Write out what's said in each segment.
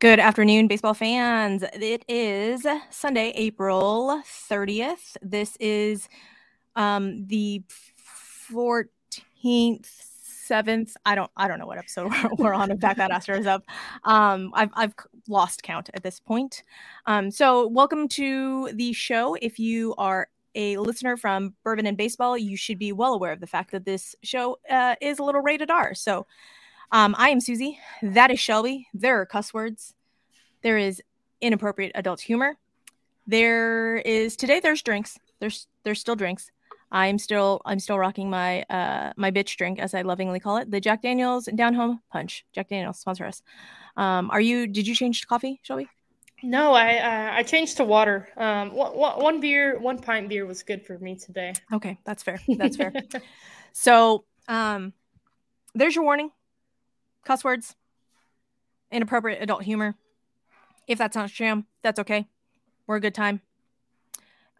Good afternoon, baseball fans. It is Sunday, April 30th. This is um, the 14th, 7th. I don't I don't know what episode we're on. In fact, that Astros up. Um, I've, I've lost count at this point. Um, so, welcome to the show. If you are a listener from Bourbon and Baseball, you should be well aware of the fact that this show uh, is a little rated R. So, um, I am Susie. That is Shelby. There are cuss words. There is inappropriate adult humor. There is today. There's drinks. There's there's still drinks. I'm still I'm still rocking my uh my bitch drink as I lovingly call it, the Jack Daniels Down Home Punch. Jack Daniels sponsor us. Um, are you? Did you change to coffee, Shelby? No, I uh, I changed to water. Um, one, one beer, one pint beer was good for me today. Okay, that's fair. That's fair. so, um, there's your warning cuss words, inappropriate adult humor. If that's not jam, that's okay. We're a good time.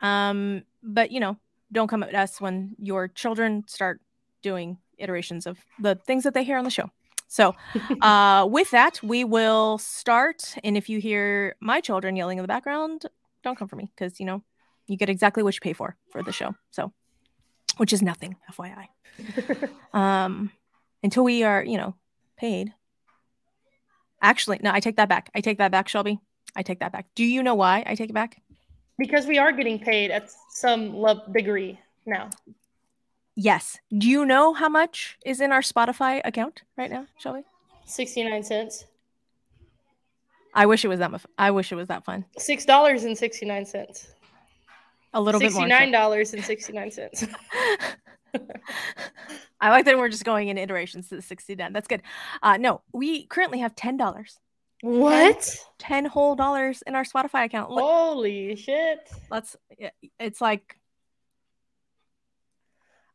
Um, but you know, don't come at us when your children start doing iterations of the things that they hear on the show. So, uh, with that, we will start. And if you hear my children yelling in the background, don't come for me because you know you get exactly what you pay for for the show. So, which is nothing, FYI. um, until we are, you know, paid. Actually, no, I take that back. I take that back, Shelby. I take that back. Do you know why I take it back? Because we are getting paid at some love degree now. Yes. Do you know how much is in our Spotify account right now, Shelby? 69 cents. I wish it was that much. I wish it was that fun. Six dollars and sixty nine cents. A little bit more. Sixty nine dollars and sixty nine cents. I like that we're just going in iterations to the 69. That's good. Uh, no, we currently have $10. What? 10, 10 whole dollars in our Spotify account. Look, Holy shit. let's, it's like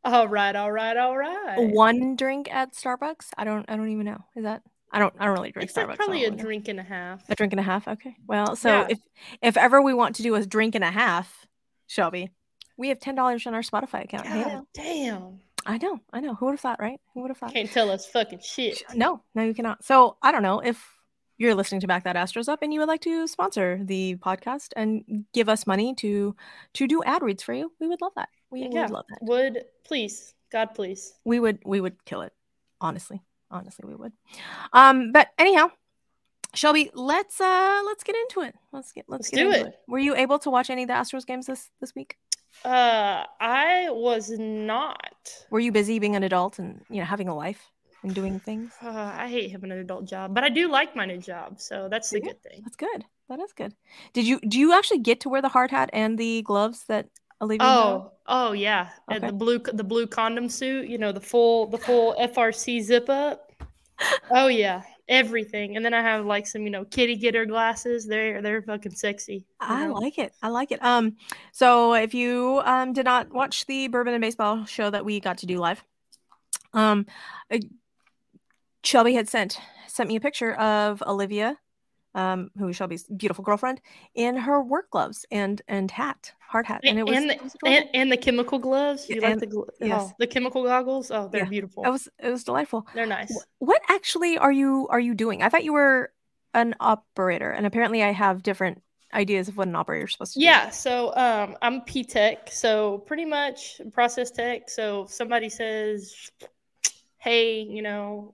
All right, all right, all right. one drink at Starbucks. I don't, I don't even know. Is that, I don't, I don't really drink It's Starbucks. probably a know. drink and a half. A drink and a half. Okay. Well, so Yeah. if, if ever we want to do a drink and a half, Shelby, we have $10 in our Spotify account. Hey, damn. I know, I know. Who would have thought, right? Who would have thought? Can't tell us fucking shit. No, no, you cannot. So I don't know if you're listening to Back That Astros Up and you would like to sponsor the podcast and give us money to to do ad reads for you. We would love that. We Yeah. would love that. Would please, God please. We would we would kill it. Honestly. Honestly, we would. Um, but anyhow, Shelby, let's uh let's get into it. Let's get let's, Let's get do into it. Were you able to watch any of the Astros games this this week? Uh, I was not. Were you busy being an adult and you know having a life and doing things? Uh, I hate having an adult job, but I do like my new job, so that's the you? good thing. That's good. That is good. Did you do you actually get to wear the hard hat and the gloves that Olivia? had? Oh, oh yeah, Uh, Okay. the blue the blue condom suit. You know the full the full FRC zip up. Oh yeah, everything. And then I have like some you know kitty getter glasses. They're they're fucking sexy. I know? like it. I like it. Um, so if you um did not watch the Bourbon and Baseball show that we got to do live, um, Shelby had sent sent me a picture of Olivia, um, who is Shelby's beautiful girlfriend, in her work gloves and and hat, hard hat, and it was and it was the, and, and the chemical gloves. You Yeah, like the yes. oh, the chemical goggles? Oh, they're Yeah, beautiful. it was it was delightful. they're nice. What actually are you are you doing? I thought you were an operator, and apparently I have different ideas of what an operator is supposed to do. Yeah, so um, I'm P Tech, so pretty much process tech. So if somebody says, "Hey, you know,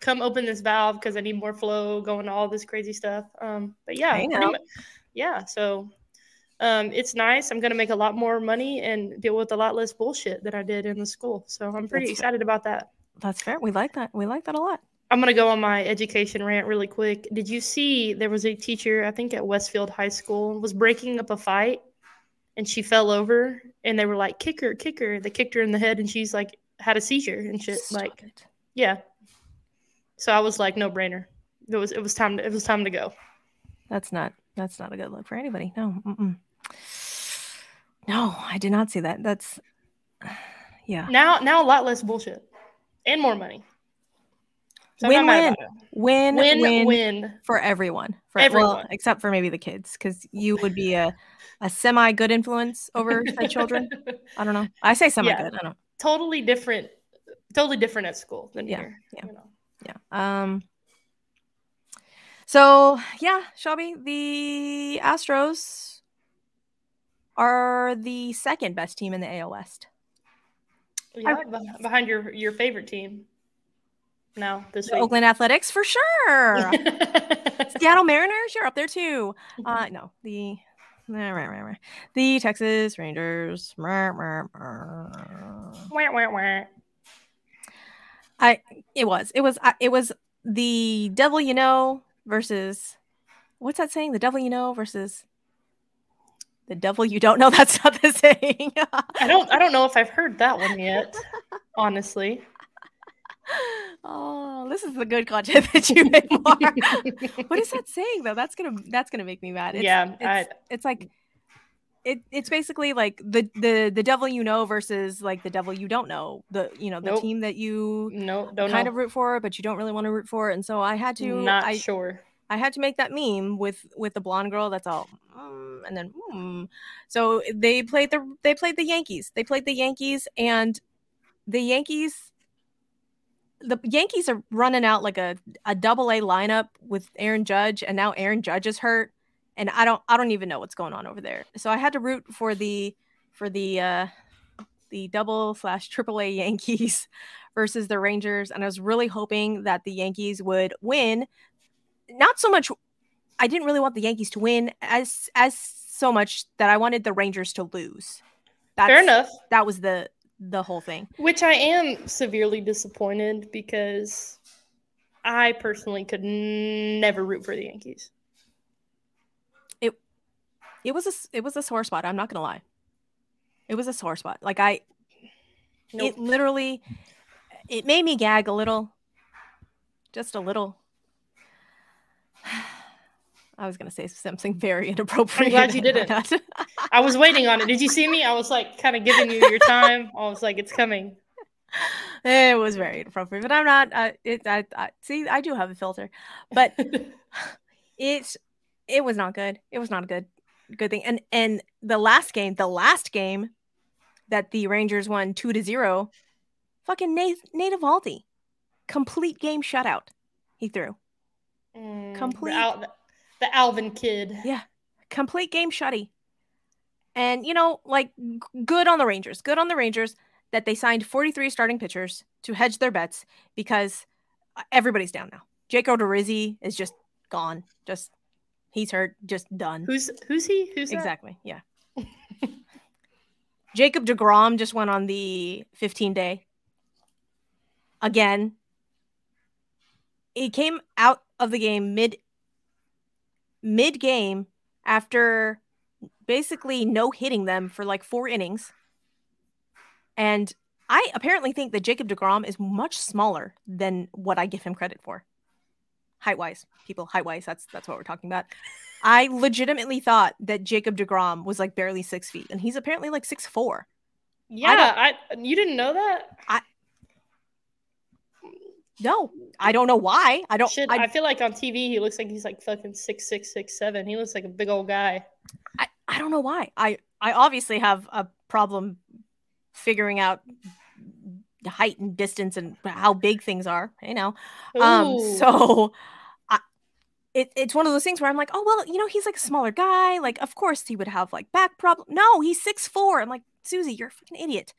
come open this valve because I need more flow," going to all this crazy stuff. Um, but yeah, now. yeah. So um, it's nice. I'm gonna make a lot more money and deal with a lot less bullshit than I did in the school. So I'm pretty That's fair. excited about that. That's fair. We like that. We like that a lot. I'm gonna go on my education rant really quick. Did you see there was a teacher, I think at Westfield High School, was breaking up a fight and she fell over and they were like, kick her, kick her. They kicked her in the head and she's like had a seizure and shit. Stop like, it. yeah. So I was like, no brainer. It was it was time to it was time to go. That's not that's not a good look for anybody. No. Mm-mm. No, I did not see that. That's yeah. Now now a lot less bullshit. And more money. So mad Win-win. Win Win win, win. for everyone. For well, except for maybe the kids, because you would be a a semi good influence over the children. I don't know. I say semi good. I don't. totally different totally different at school than Yeah, here. yeah. You know. Yeah. Um. So yeah, Shelby, the Astros are the second best team in the AL West. Yeah, beh- behind your your favorite team. Now this The week. Oakland Athletics for sure. Seattle Mariners, you're up there too. Uh, no, the nah, rah, rah, rah. the Texas Rangers. I it was it was I- it was the devil you know versus what's that saying? The devil you know versus the devil you don't know. That's not the saying. I don't I don't know if I've heard that one yet. honestly. oh, this is the good content that you make. Mark. what is that saying though? That's gonna that's gonna make me mad. It's, yeah, it's, it's like it, it's basically like the the the devil you know versus like the devil you don't know. The you know the Nope. team that you no don't kind know. of root for, but you don't really want to root for. And so I had to Not I sure. I had to make that meme with with the blonde girl that's all mm, and then mm. so they played the they played the Yankees. They played the Yankees and the Yankees the Yankees are running out like a a double A lineup with Aaron Judge and now Aaron Judge is hurt and I don't I don't even know what's going on over there. So I had to root for the for the uh the double slash triple A Yankees versus the Rangers and I was really hoping that the Yankees would win not so much I didn't really want the Yankees to win as as so much that I wanted the Rangers to lose. That's, Fair enough. That was the the whole thing. Which I am severely disappointed because I personally could n- never root for the Yankees. It was a it was a sore spot. I'm not gonna lie. It was a sore spot. Like I, Nope. it literally, it made me gag a little, just a little. I was gonna say something very inappropriate. glad you didn't. I was waiting on it. Did you see me? I was like kind of giving you your time. I was like, it's coming. it was very inappropriate, but I'm not. Uh, it. I, I see. I do have a filter, but it it was not good. It was not a good good thing. And and the last game, the last game that the Rangers won two to zero, fucking Nate Nate Eovaldi, complete game shutout. He threw Mm, Complete- The, Al- the Alvin kid. Yeah. complete game shutty. And you know, like good on the Rangers. Good on the Rangers that they signed 43 starting pitchers to hedge their bets because uh, everybody's down now. Jake Odorizzi is just gone. Just he's hurt. Just done. Who's who's he? Who's that? Exactly. Yeah. Jacob DeGrom just went on the 15 day. Again. He came out of the game mid mid game after basically no hitting them for like four innings. And I apparently think that Jacob DeGrom is much smaller than what I give him credit for. Height wise, people, height wise, that's that's what we're talking about. I legitimately thought that Jacob DeGrom was like barely six feet, and he's apparently like six four. Yeah, I, you didn't know that. I No, I don't know why. I don't. Shit, I, I, feel like on TV he looks like he's like fucking six six six seven. He looks like a big old guy. I, I don't know why. I I obviously have a problem figuring out height and distance and how big things are. You know. Um. So. I, it, it's one of those things where I'm like, oh well, you know, he's like a smaller guy. Like, of course he would have like back problem. No, he's six four. I'm like, Susie, you're a fucking idiot.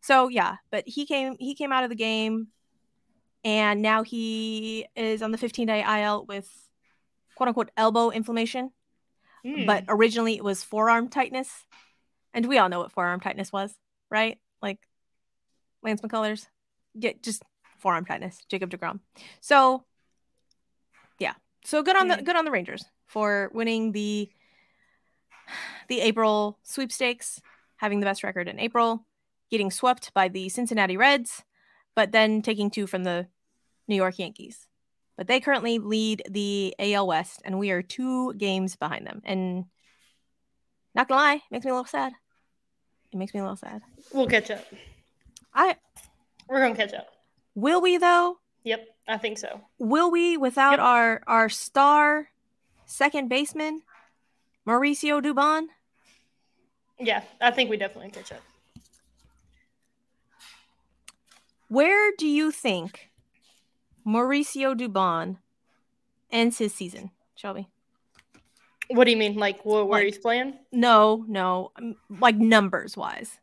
So yeah, but he came he came out of the game, and now he is on the 15 day IL with quote unquote elbow inflammation. Hmm. But originally it was forearm tightness, and we all know what forearm tightness was, right? Like Lance McCullers, get just forearm tightness. Jacob Degrom. So yeah, so good on the good on the Rangers for winning the the April sweepstakes, having the best record in April, getting swept by the Cincinnati Reds, but then taking two from the New York Yankees. But they currently lead the AL West, and we are two games behind them. And not gonna lie, makes me a little sad. It makes me a little sad. we'll catch up. I We're gonna catch up. will we though? Yep, I think so. Will we without Yep. our our star second baseman Mauricio Dubon? Yeah, I think we definitely catch up. Where do you think Mauricio Dubon ends his season? Shelby? What do you mean? Like wh- where Like- he's playing? No, no, um, like numbers wise.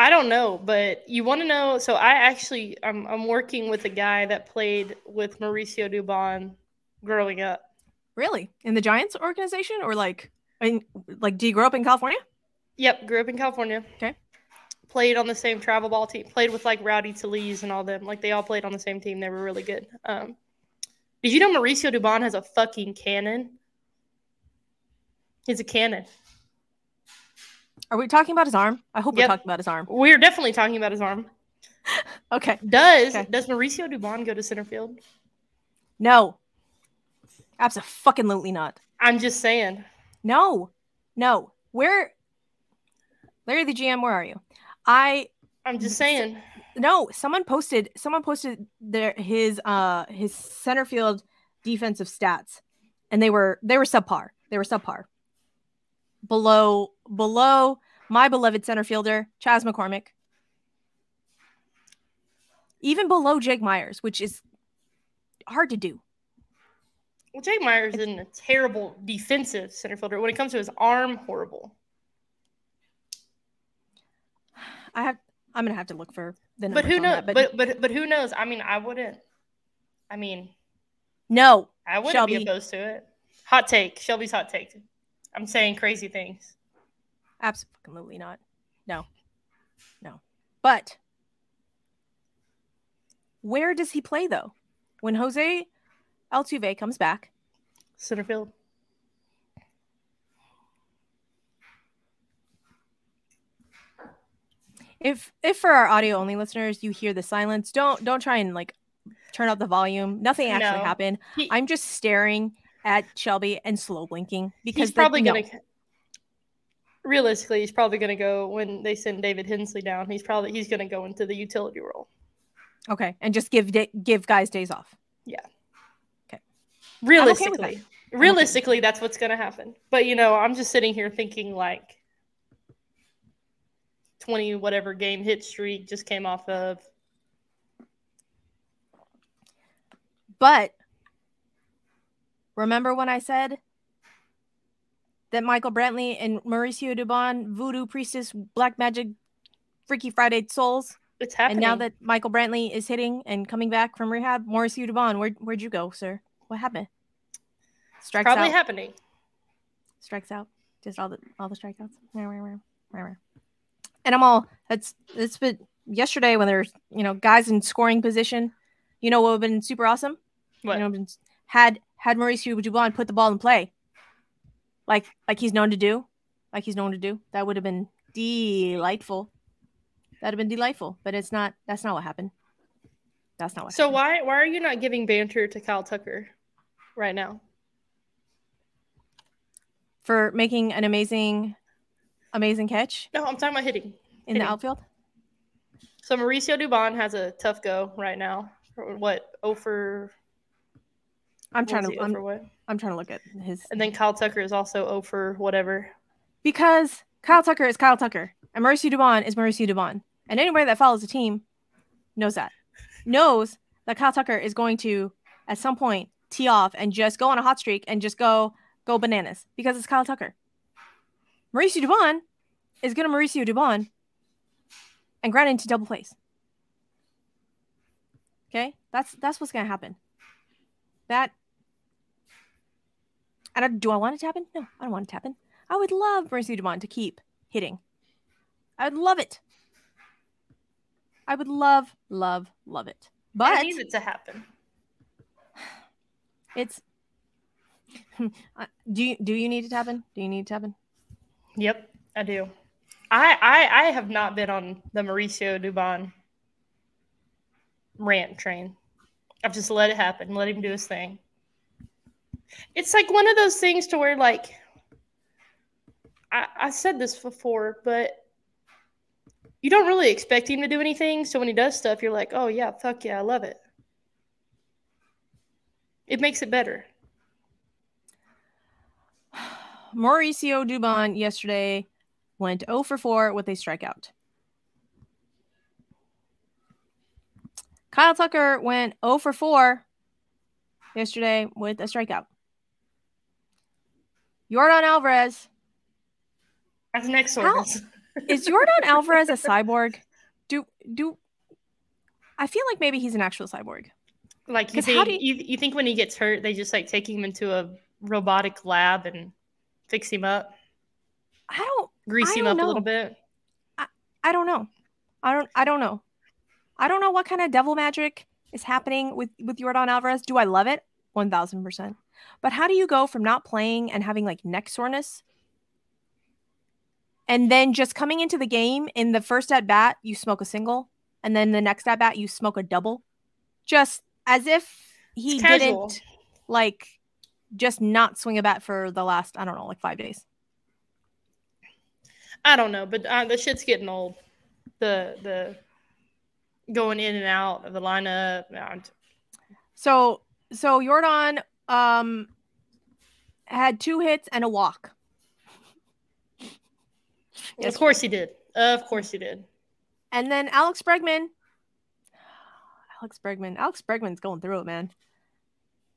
I don't know, but you want to know. So I actually, I'm, I'm working with a guy that played with Mauricio Dubon growing up. Really? In the Giants organization or like in like do you grow up in California? Yep, grew up in California. Okay. Played on the same travel ball team. Played with like Rowdy Tellez and all them. Like they all played on the same team. They were really good. Um, did you know Mauricio Dubon has a fucking cannon? He's a cannon. Are we talking about his arm? I hope Yep. we're talking about his arm. We're definitely talking about his arm. Okay. Does Okay. does Mauricio Dubon go to center field? No. Absolutely not. I'm just saying. No. No. Where Larry the GM, where are you? I I'm just saying. no, someone posted someone posted their his uh his center field defensive stats and they were they were subpar. They were subpar. Below below my beloved center fielder, Chas McCormick. Even below Jake Myers, which is hard to do. Well, Jake Myers isn't a terrible defensive center fielder. When it comes to his arm, horrible. I have I'm gonna have to look for the But who knows? that, but, But, but but who knows? I mean, I wouldn't. I mean, no, I wouldn't Shelby. be opposed to it. Hot take. Shelby's hot take. I'm saying crazy things. absolutely not. No, no. But where does he play though? When Jose Altuve comes back, Center field. if if for our audio only listeners you hear the silence, don't don't try and like turn up the volume. Nothing actually No. happened. He- I'm just staring at Shelby and slow blinking because he's the- probably no. gonna. Realistically, he's probably gonna go when they send David Hensley down. He's probably he's gonna go into the utility role. okay, and just give da- give guys days off. Yeah. Okay. Realistically, realistically, that's what's gonna happen. But you know, I'm just sitting here thinking like twenty whatever game hit streak just came off of. But remember when I said that Michael Brantley and Mauricio Dubon, Voodoo Priestess, Black Magic, Freaky Friday Souls, It's happening. and now that Michael Brantley is hitting and coming back from rehab, Mauricio Dubon, where where'd you go, sir? What happened? Strikes probably out. happening. strikes out. Just all the all the strikeouts. And I'm all that's it's been yesterday when there's you know guys in scoring position. You know what would have been super awesome? What? You know, had had Mauricio Dubon put the ball in play, like like he's known to do, like he's known to do. That would have been delightful. That'd have been delightful, but it's not. That's not what happened. That's not what. so happened. why why are you not giving banter to Kyle Tucker right now? for making an amazing, amazing catch No, I'm talking about hitting. in the outfield? So Mauricio Dubon has a tough go right now. What? Oh for I'm trying to. I'm, what? I'm trying to look at his And then Kyle Tucker is also for whatever. because Kyle Tucker is Kyle Tucker and Mauricio Dubon is Mauricio Dubon, and anybody that follows the team knows that, knows that Kyle Tucker is going to at some point tee off and just go on a hot streak and just go go bananas because it's Kyle Tucker. Mauricio Dubon is going to Mauricio Dubon and grind into double plays. Okay, that's that's what's going to happen. That I, do I want it to happen? No, I don't want it to happen. I would love Mauricio Dubon to keep hitting. I would love it. I would love, love, love it. But I need it to happen. it's do you do you need it to happen? Do you need it to happen? Yep, I do. I I, I have not been on the Mauricio Dubon rant train. I've just let it happen, let him do his thing. It's like one of those things to where like I, I said this before, but you don't really expect him to do anything. So when he does stuff, you're like, oh yeah, fuck yeah, I love it. It makes it better. Mauricio Dubon yesterday went 0 for 4 with a strikeout. Kyle Tucker went 0 for 4 yesterday with a strikeout. Yordan Alvarez. That's next source. Is Yordan Alvarez a cyborg? Do do I feel like maybe he's an actual cyborg. Like you think do you, you think when he gets hurt, they just like take him into a robotic lab and fix him up, I don't grease I him don't up a little bit. I don't know. I don't I don't know. I don't know what kind of devil magic is happening with with Jordan Alvarez. Do I love it? 1000%. But how do you go from not playing and having like neck soreness and then just coming into the game in the first at bat you smoke a single and then the next at bat you smoke a double? Just as if he didn't like just not swing a bat for the last I don't know, like 5 days. I don't know, but uh, the shit's getting old. The the going in and out of the lineup. and- So so Jordan um had two hits and a walk. Of course he did. Of course he did. And then Alex Bregman. Alex Bregman. Alex Bregman's going through it, man.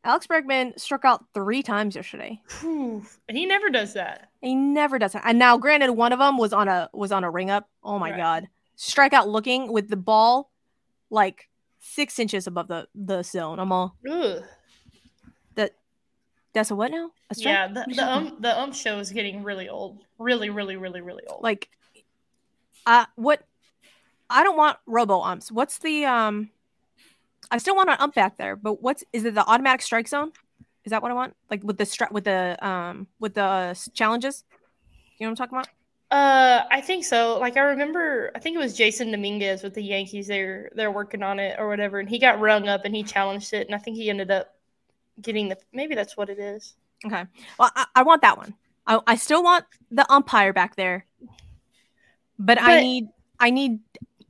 Alex Bregman struck out three times yesterday. Whew. He never does that. He never does that. And now, granted, one of them was on a was on a ring up. Oh my Right. god! Strikeout looking with the ball like six inches above the the zone. I'm all Ugh. That's a what now? A strike? Yeah, the, What are you the um the um show is getting really old. Really, really, really, really old. like uh what I don't want robo umps. What's the um I still want an ump back there, but what's is it the automatic strike zone? Is that what I want? Like with the stri- with the um with the challenges? You know what I'm talking about? Uh, I think so. Like I remember, I think it was Jasson Dominguez with the Yankees. They're they're working on it or whatever, and he got rung up and he challenged it, and I think he ended up getting the. Maybe that's what it is. Okay. Well, I, I want that one. I, I still want the umpire back there, but, I need I need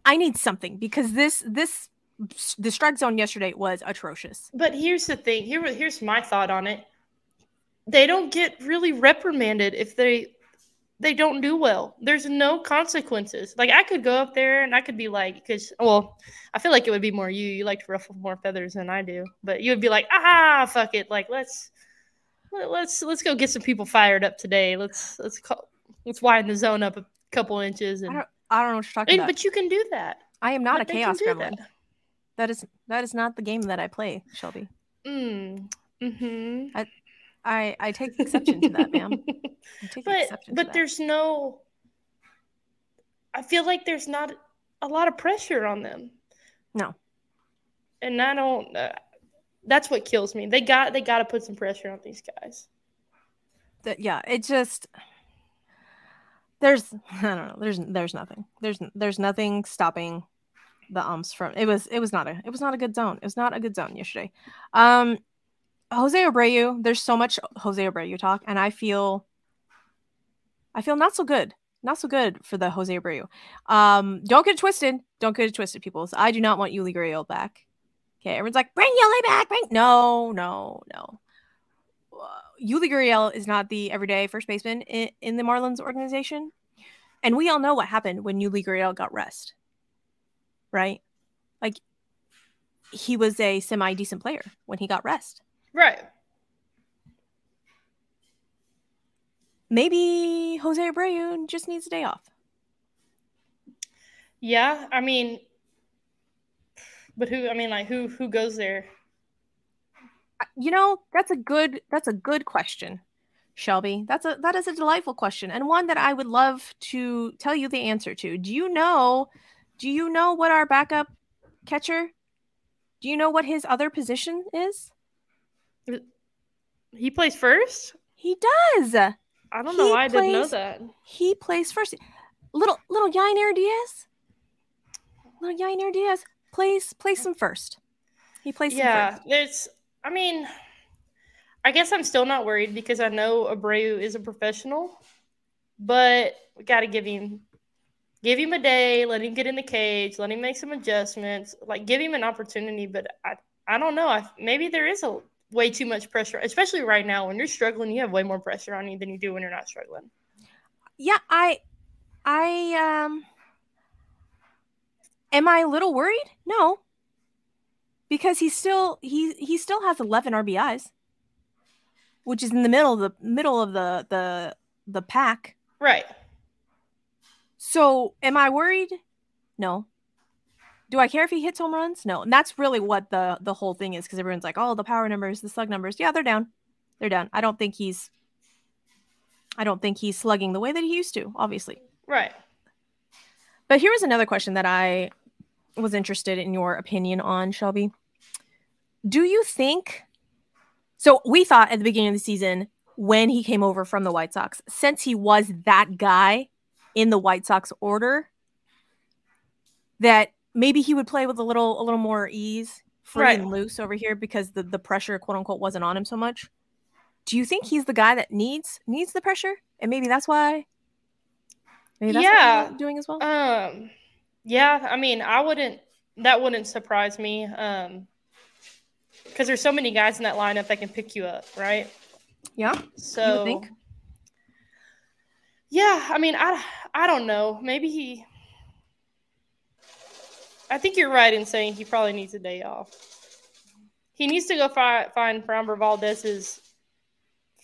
I need something because this this the strike zone yesterday was atrocious. But here's the thing. Here, here's my thought on it. They don't get really reprimanded if they they don't do well. There's no consequences. Like I could go up there and I could be like, because well, I feel like it would be more you. You like to ruffle more feathers than I do, but you would be like, ah, fuck it. Like let's let- let's let's go get some people fired up today. Let's let's call, let's widen the zone up a couple inches and. I don't I don't know what you're talking and about. but you can do that. I am not But a chaos gremlin. that. That is that is not the game that I play, Shelby. Mm. Mm-hmm. I I I take exception to that, ma'am. But but there's no i feel like there's not a lot of pressure on them No. and i don't uh, that's what kills me they got they got to put some pressure on these guys that yeah, it just there's I don't know. There's there's nothing. There's there's nothing stopping the umps from it was it was not a it was not a good zone. It was not a good zone yesterday. Um Jose Abreu, there's so much Jose Abreu talk, and I feel I feel not so good. Not so good for the Jose Abreu. Um, don't get twisted. Don't get it twisted, people. So I do not want Yuli Gurriel back. Okay, everyone's like, bring Yuli back. Bring no, no, no. Uh, Yuli Gurriel is not the everyday first baseman in, in the Marlins organization, and we all know what happened when Yuli Gurriel got rest. Right, like he was a semi decent player when he got rest. Right. Maybe Jose Abreu just needs a day off. yeah i mean but who i mean like who who goes there? You know that's a good that's a good question shelby. That's a that is a delightful question and one that i would love to tell you the answer to. Do you know do you know what our backup catcher do you know what his other position is he plays first? He does. I don't know He why i didn't know that. He plays first. Little little Yainer Diaz? Little Yainer Diaz plays plays him first. He plays him yeah there's i mean i guess i'm still not worried because i know abreu is a professional but we got to give him give him a day let him get in the cage let him make some adjustments like give him an opportunity but i i don't know. I, maybe there is a way too much pressure especially right now when you're struggling you have way more pressure on you than you do when you're not struggling yeah i i um am i a little worried no because he still he he still has 11 rbis which is in the middle of the middle of the the the pack. Right. So am I worried? No. Do I care if he hits home runs? No. And that's really what the the whole thing is because everyone's like, oh, the power numbers, the slug numbers. Yeah, they're down. They're down. I don't think he's I don't think he's slugging the way that he used to, obviously. Right. But here was another question that I was interested in your opinion on, Shelby. Do you think so? We thought at the beginning of the season when he came over from the White Sox, since he was that guy in the White Sox order, that maybe he would play with a little a little more ease, free Right. and loose over here because the the pressure, quote unquote, wasn't on him so much. Do you think he's the guy that needs needs the pressure, and maybe that's why? Maybe that's Yeah. what doing as well. Um, yeah, I mean, I wouldn't. That wouldn't surprise me. Um, because there's so many guys in that lineup that can pick you up, right? yeah, So, think? yeah, I mean, I I don't know. Maybe he. I think you're right in saying he probably needs a day off. He needs to go fi- find Framber Valdez's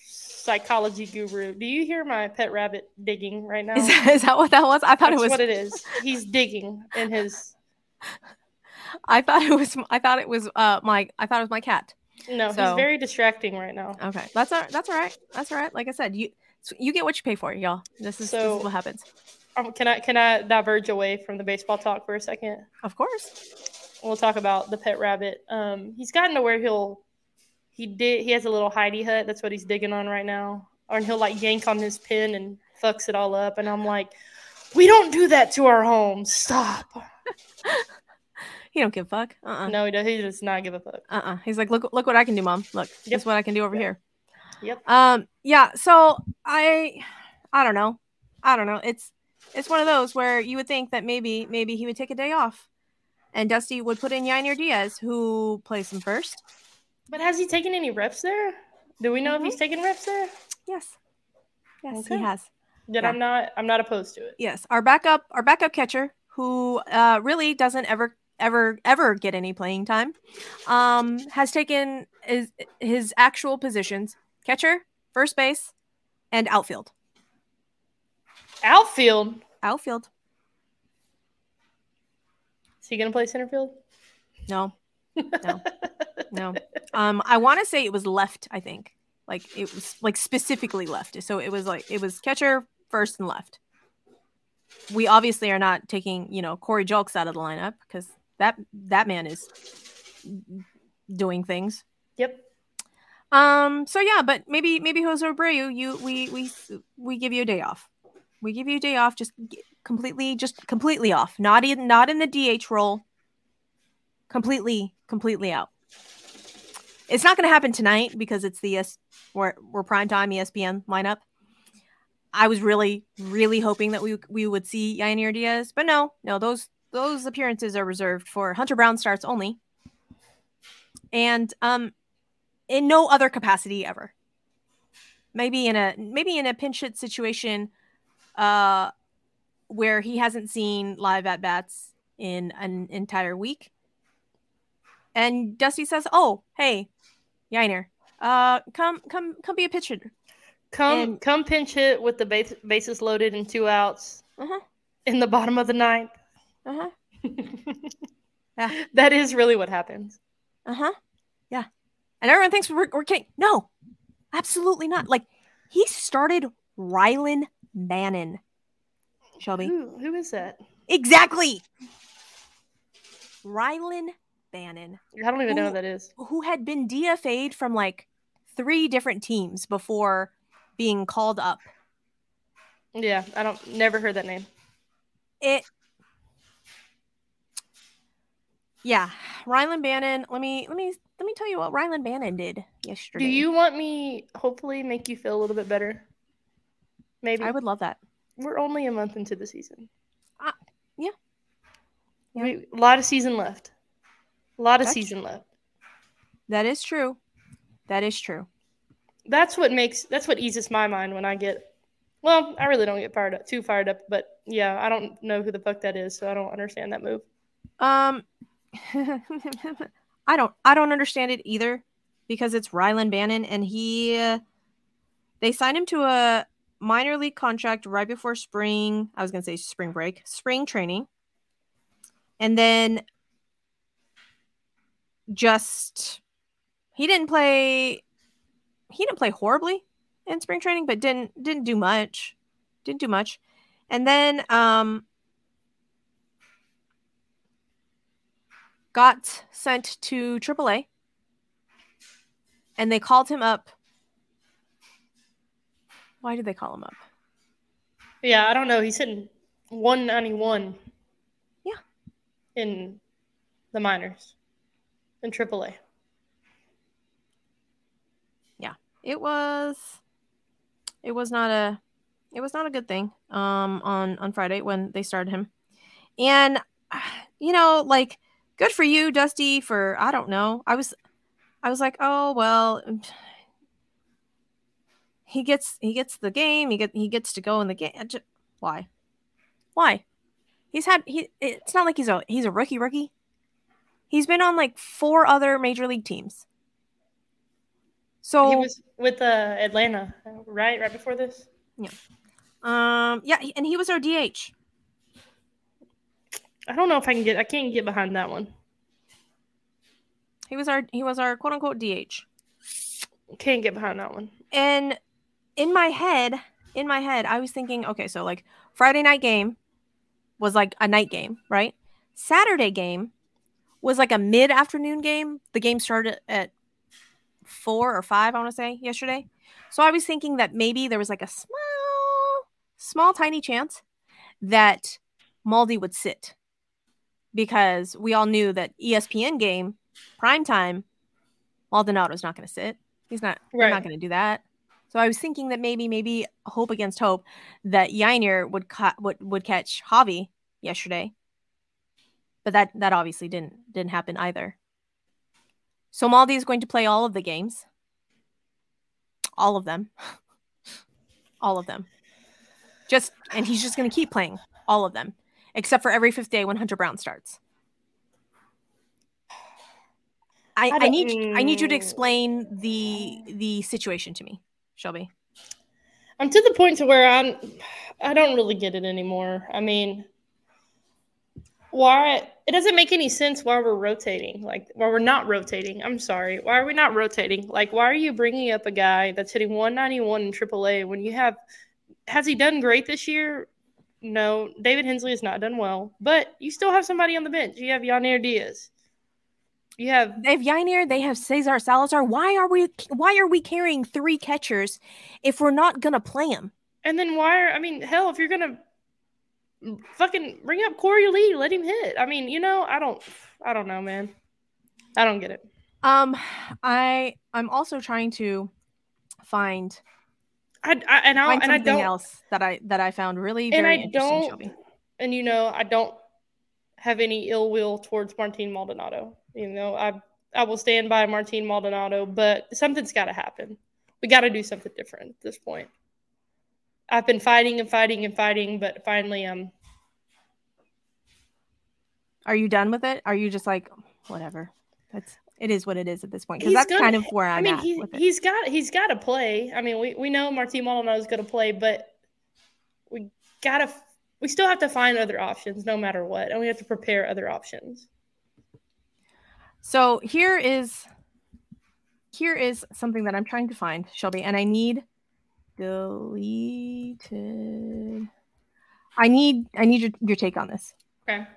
psychology guru. Do you hear my pet rabbit digging right now? is that, is that what that was? I thought That's it was. what it is. He's digging in his. I thought it was. I thought it was. Uh, my. I thought it was my cat. No, So- he's very distracting right now. Okay, that's all. That's all right. That's all right. Like I said, you you get what you pay for, y'all. This is, this is what happens. Um, can I can I diverge away from the baseball talk for a second? Of course. We'll talk about the pet rabbit. Um, he's gotten to where he'll he did he has a little hidey hut. That's what he's digging on right now. Or he'll like yank on his pin and fucks it all up. And I'm like, we don't do that to our homes. Stop. He don't give a fuck. Uh. uh No, he does. He does not give a fuck. Uh. uh He's like, look, look what I can do, mom. Look, Yep. this what I can do over here. Yep. Um. Yeah. So I, I don't know. I don't know. It's it's one of those where you would think that maybe maybe he would take a day off, and Dusty would put in Yainer Diaz, who plays him first. But has he taken any reps there? Do we know if he's taken reps there? Yes. Yes, Okay. he has. Then Yeah. I'm not I'm not opposed to it. Yes, our backup, our backup catcher, who uh, really doesn't ever, ever, ever get any playing time, um, has taken his his actual positions: catcher, first base, and outfield. Outfield. Outfield. Is he gonna play center field? No, no, no. Um, I want to say it was left. I think like it was like specifically left. So it was like it was catcher, first, and left. We obviously are not taking you know Corey Julks out of the lineup because that that man is doing things. Yep. Um. So yeah, but maybe maybe Jose Abreu, you we we we give you a day off. We give you a day off, just completely, just completely off. Not in not in the DH role. Completely, completely out. It's not going to happen tonight because it's the ES, we're we're prime time ESPN lineup. I was really, really hoping that we we would see Yainer Diaz, but no, no, those those appearances are reserved for Hunter Brown starts only, and um, in no other capacity ever. Maybe in a maybe in a pinch hit situation, uh, where he hasn't seen live at bats in an entire week, and Dusty says, "Oh, hey, Yainer, uh, come come come be a pitcher." Come And- come pinch hit with the base, bases loaded and two outs Uh-huh. in the bottom of the ninth. Uh huh. Yeah. That is really what happens. Uh huh. Yeah. And everyone thinks we're, we're kidding. No, absolutely not. Like he started Rylan Bannon. Shelby. Who, who is that? Exactly. Rylan Bannon, I don't even know Who- who that is. who had been DFA'd from like three different teams before being called up. Yeah, I don't never heard that name. It. Yeah, Rylan Bannon. Let me let me let me tell you what Rylan Bannon did yesterday. Do you want me hopefully make you feel a little bit better? Maybe. I would love that. We're only a month into the season. Uh, yeah. Yeah. We, a lot of season left. A lot of That's- season left. That is true. That is true. That's what makes that's what eases my mind when I get well, I really don't get fired up too fired up, but yeah, I don't know who the fuck that is, so I don't understand that move. Um, I don't. I don't understand it either because it's Rylan Bannon, and he uh, They signed him to a minor league contract right before spring. I was going to say spring break, spring training. And then just he didn't play he didn't play horribly in spring training, but didn't didn't do much. Didn't do much. And then um got sent to AAA. And they called him up. Why did they call him up? Yeah, I don't know. He's hitting 191. Yeah. In the minors in AAA. Yeah, it was. It was not a. It was not a good thing. Um, on on Friday when they started him, and you know, like, good for you, Dusty. For I don't know. I was, I was like, oh well. He gets he gets the game. He get he gets to go in the game. Just, why? Why? He's had he. It's not like he's a he's a rookie rookie. He's been on like four other major league teams. So he was with uh, Atlanta, right? Right before this. Yeah. Um. Yeah, and he was our DH. I don't know if I can get. I can't get behind that one. He was our. He was our quote unquote DH. Can't get behind that one. And in my head, in my head, I was thinking, okay, so like Friday night game was like a night game, right? Saturday game was like a mid afternoon game. The game started at four or five, I want to say, yesterday. So I was thinking that maybe there was like a small, small, tiny chance that Maldi would sit because we all knew that ESPN game, prime time, Maldonado's not going to sit. He's not, right. not going to do that. So I was thinking that maybe, maybe hope against hope that Yainer would, ca- would, would catch Javi yesterday but that that obviously didn't didn't happen either. So Maldi is going to play all of the games. All of them. all of them. Just and he's just going to keep playing all of them except for every fifth day when Hunter Brown starts. I, I, I need I need you to explain the the situation to me, Shelby. I'm to the point to where I'm I don't really get it anymore. I mean, why it doesn't make any sense why we're rotating like why we're not rotating. I'm sorry. Why are we not rotating? Like why are you bringing up a guy that's hitting 191 in aaa when you have has he done great this year? No. David hensley has not done well but you still have somebody on the bench. You have yainer diaz you have they have Yainer, they have Cesar Salazar. Why are we why are we carrying three catchers if we're not gonna play them? And then why are I mean, hell, if you're gonna fucking bring up Korey Lee, let him hit. I mean, you know, I don't, I don't know, man. I don't get it. Um, I I'm also trying to find. I, I and I and I don't else that I that I found really and I interesting. Don't, Shelby. And you know, I don't have any ill will towards Martin Maldonado. You know, I I will stand by Martin Maldonado, but something's got to happen. We got to do something different at this point. I've been fighting and fighting and fighting, but finally, um. Are you done with it? Are you just like whatever? That's it is what it is at this point because that's gonna, kind of where I'm I mean, at. He, he's got he's got to play. I mean, we we know Martin Maldonado is going to play, but we gotta we still have to find other options no matter what, and we have to prepare other options. So here is here is something that I'm trying to find, Shelby, and I need deleted. I need I need your, your take on this. Okay.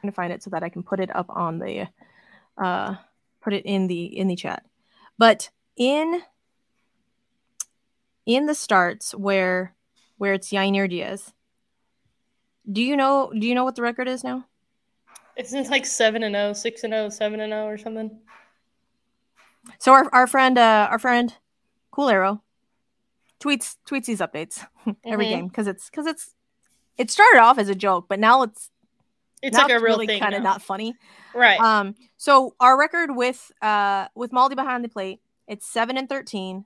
Trying to find it so that I can put it up on the uh put it in the in the chat. But in in the starts where where it's Yainer Diaz, do you know do you know what the record is now? Isn't it like 7 and 0, 6 and 0, 7 and 0 or something? So our, our friend uh our friend Cool Arrow tweets tweets these updates every mm-hmm. game because it's because it's it started off as a joke, but now it's it's now like a real really kind of not funny, right? Um, so our record with uh with Maldi behind the plate, it's seven and 13.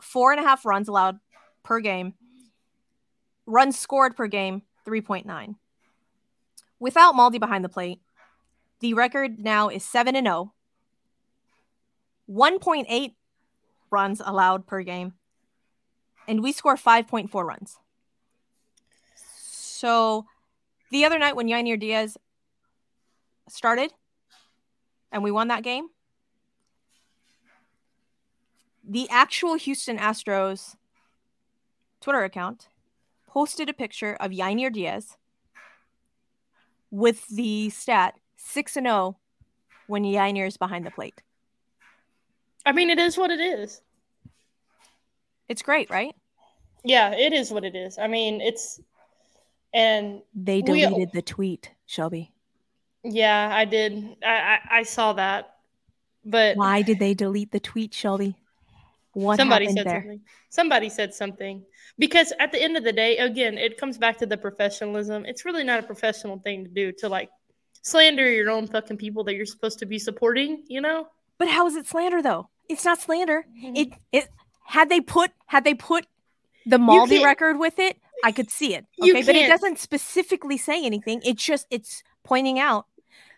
Four and a half runs allowed per game, runs scored per game three point nine. Without Maldi behind the plate, the record now is seven and zero, oh, 1.8 runs allowed per game, and we score 5.4 runs. So the other night when Yainer Diaz started and we won that game, the actual Houston Astros Twitter account posted a picture of Yainer Diaz with the stat 6 and 0 when Yainer is behind the plate. I mean, it is what it is. It's great, right? Yeah, it is what it is. I mean, it's and They We- deleted the tweet, Shelby. yeah, I did. I I, I saw that, but Why did they delete the tweet, Shelby? What somebody said there? something. Somebody said something because at the end of the day, again, it comes back to the professionalism. It's really not a professional thing to do to like slander your own fucking people that you're supposed to be supporting. You know? But how is it slander though? It's not slander. Mm-hmm. It it had they put had they put the Maldi record with it, I could see it. Okay, but it doesn't specifically say anything. It's just it's pointing out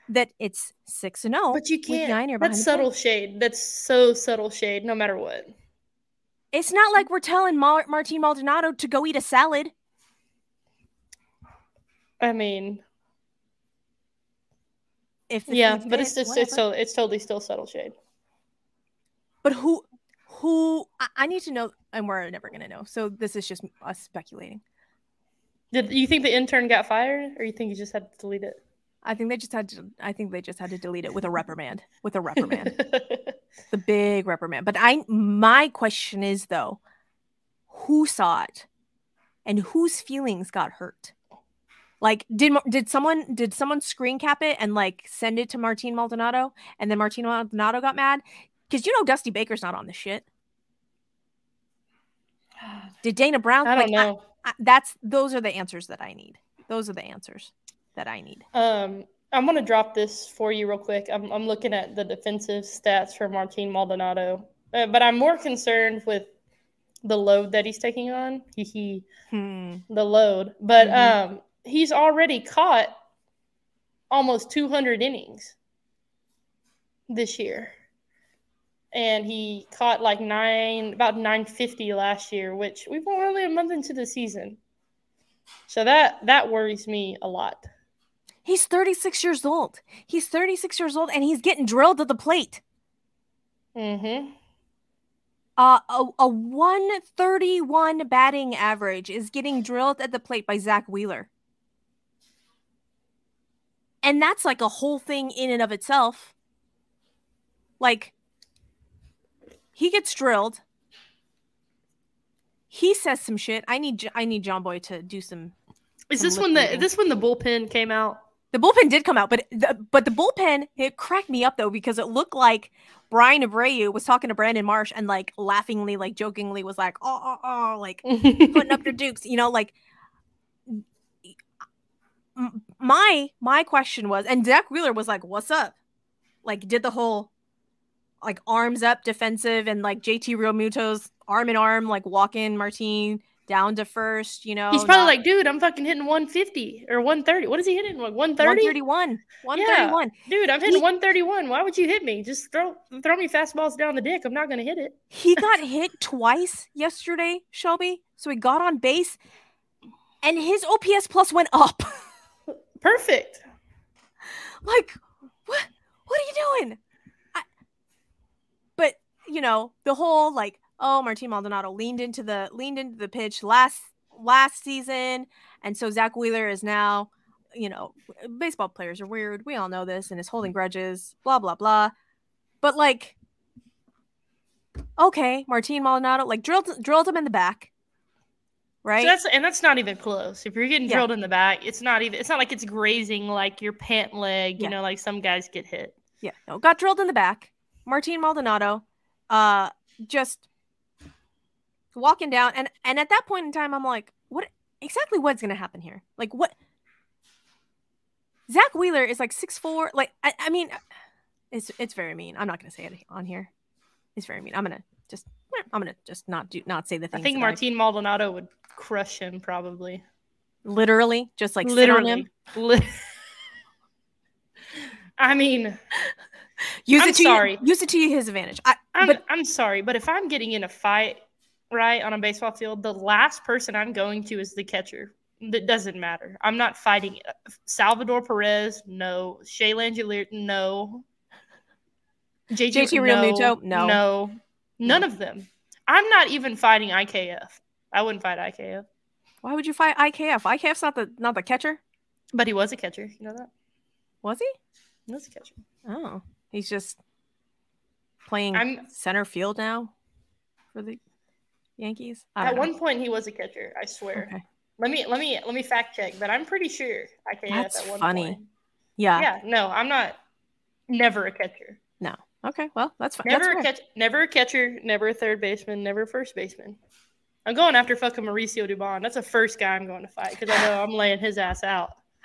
that it's six and zero. But you can't. Yainer behind That's subtle shade. That's so subtle shade. No matter what. It's not like we're telling Mar- Martin Maldonado to go eat a salad. I mean, If yeah, but it's just it's so it's totally still subtle shade. But who who I, I need to know, and we're never gonna know. So this is just us speculating. Did you think the intern got fired, or you think you just had to delete it? I think they just had to. I think they just had to delete it with a reprimand. With a reprimand. the big reprimand. But I my question is though, who saw it and whose feelings got hurt? Like did did someone did someone screen cap it and like send it to Martin Maldonado and then Martin Maldonado got mad? Cuz you know Dusty Baker's not on the shit. Did Dana Brown I don't like, know. I- that's those are the answers that I need. Those are the answers that I need. Um, I'm gonna drop this for you real quick. I'm I'm looking at the defensive stats for Martin Maldonado, uh, but I'm more concerned with the load that he's taking on. He he Hmm. the load, but Mhm. um, he's already caught almost 200 innings this year, and he caught like nine about 950 last year, which we've only a month into the season. So that that worries me a lot. He's 36 years old. He's 36 years old and he's getting drilled at the plate. Mm-hmm. Uh, a, a 131 batting average is getting drilled at the plate by Zack Wheeler. And that's like a whole thing in and of itself. Like, he gets drilled. He says some shit. I need I need John Boy to do some. Is Some this when the is this when the bullpen came out? The bullpen did come out, but the, but the bullpen it cracked me up though because it looked like Bryan Abreu was talking to Brandon Marsh and like laughingly, like jokingly, was like, "Oh, oh, oh," like putting up their dukes you know like my my question was and zack wheeler was like what's up? Like did the whole like arms up defensive and like jt realmuto's arm in arm like walk in martine down to first you know He's probably not- like, dude, I'm fucking hitting 150 or 130. What is he hitting? Like 130? 131 131 Dude, I'm hitting He- 131. Why would you hit me? Just throw throw me fastballs down the dick. I'm not gonna hit it. he got hit twice yesterday shelby so he got on base and his ops plus went up Perfect. like what what are you doing I, but you know the whole like oh martin maldonado leaned into the leaned into the pitch last last season and so zack wheeler is now you know baseball players are weird we all know this and is holding grudges blah blah blah but like okay martin maldonado like drilled drilled him in the back right So that's and that's not even close. If you're getting Yeah. drilled in the back, it's not even it's not like it's grazing like your pant leg, you Yeah. know, like some guys get hit. Yeah, no, got drilled in the back. Martin Maldonado, uh, just walking down, and and at that point in time, I'm like, what exactly what's gonna happen here? Like what? Zack Wheeler is like six four. Like I, I mean, it's it's very mean. I'm not gonna say it on here. It's very mean. I'm gonna just I'm gonna just not do not say the thing I think Martin Maldonado would crush him probably. literally just like sit on him. Literally. Li- I mean, use I'm it to sorry. You, use it to his advantage. I, I'm, but I'm sorry, but if I'm getting in a fight, right, on a baseball field, the last person I'm going to is the catcher. That doesn't matter. I'm not fighting uh, Salvador Perez. No. Shea Langelier. No. JT, JT Realmuto, no. No. None of them. I'm not even fighting IKF. I wouldn't fight IKF. why would you fight IKF? IKF's not the not the catcher, But he was a catcher. You know that? was he? He was a catcher. Oh, he's just playing I'm- center field now for the Yankees. At know. one point he was a catcher, I swear. Okay. Let me let me let me fact check, but I'm pretty sure IKF That's at that one funny. point. Yeah. Yeah, no, I'm not never a catcher. No. Okay. Well, that's fine. Never a that's fair. catch, never a catcher, never a third baseman, never a first baseman. I'm going after fucking Mauricio Dubon. That's the first guy I'm going to fight because I know I'm laying his ass out.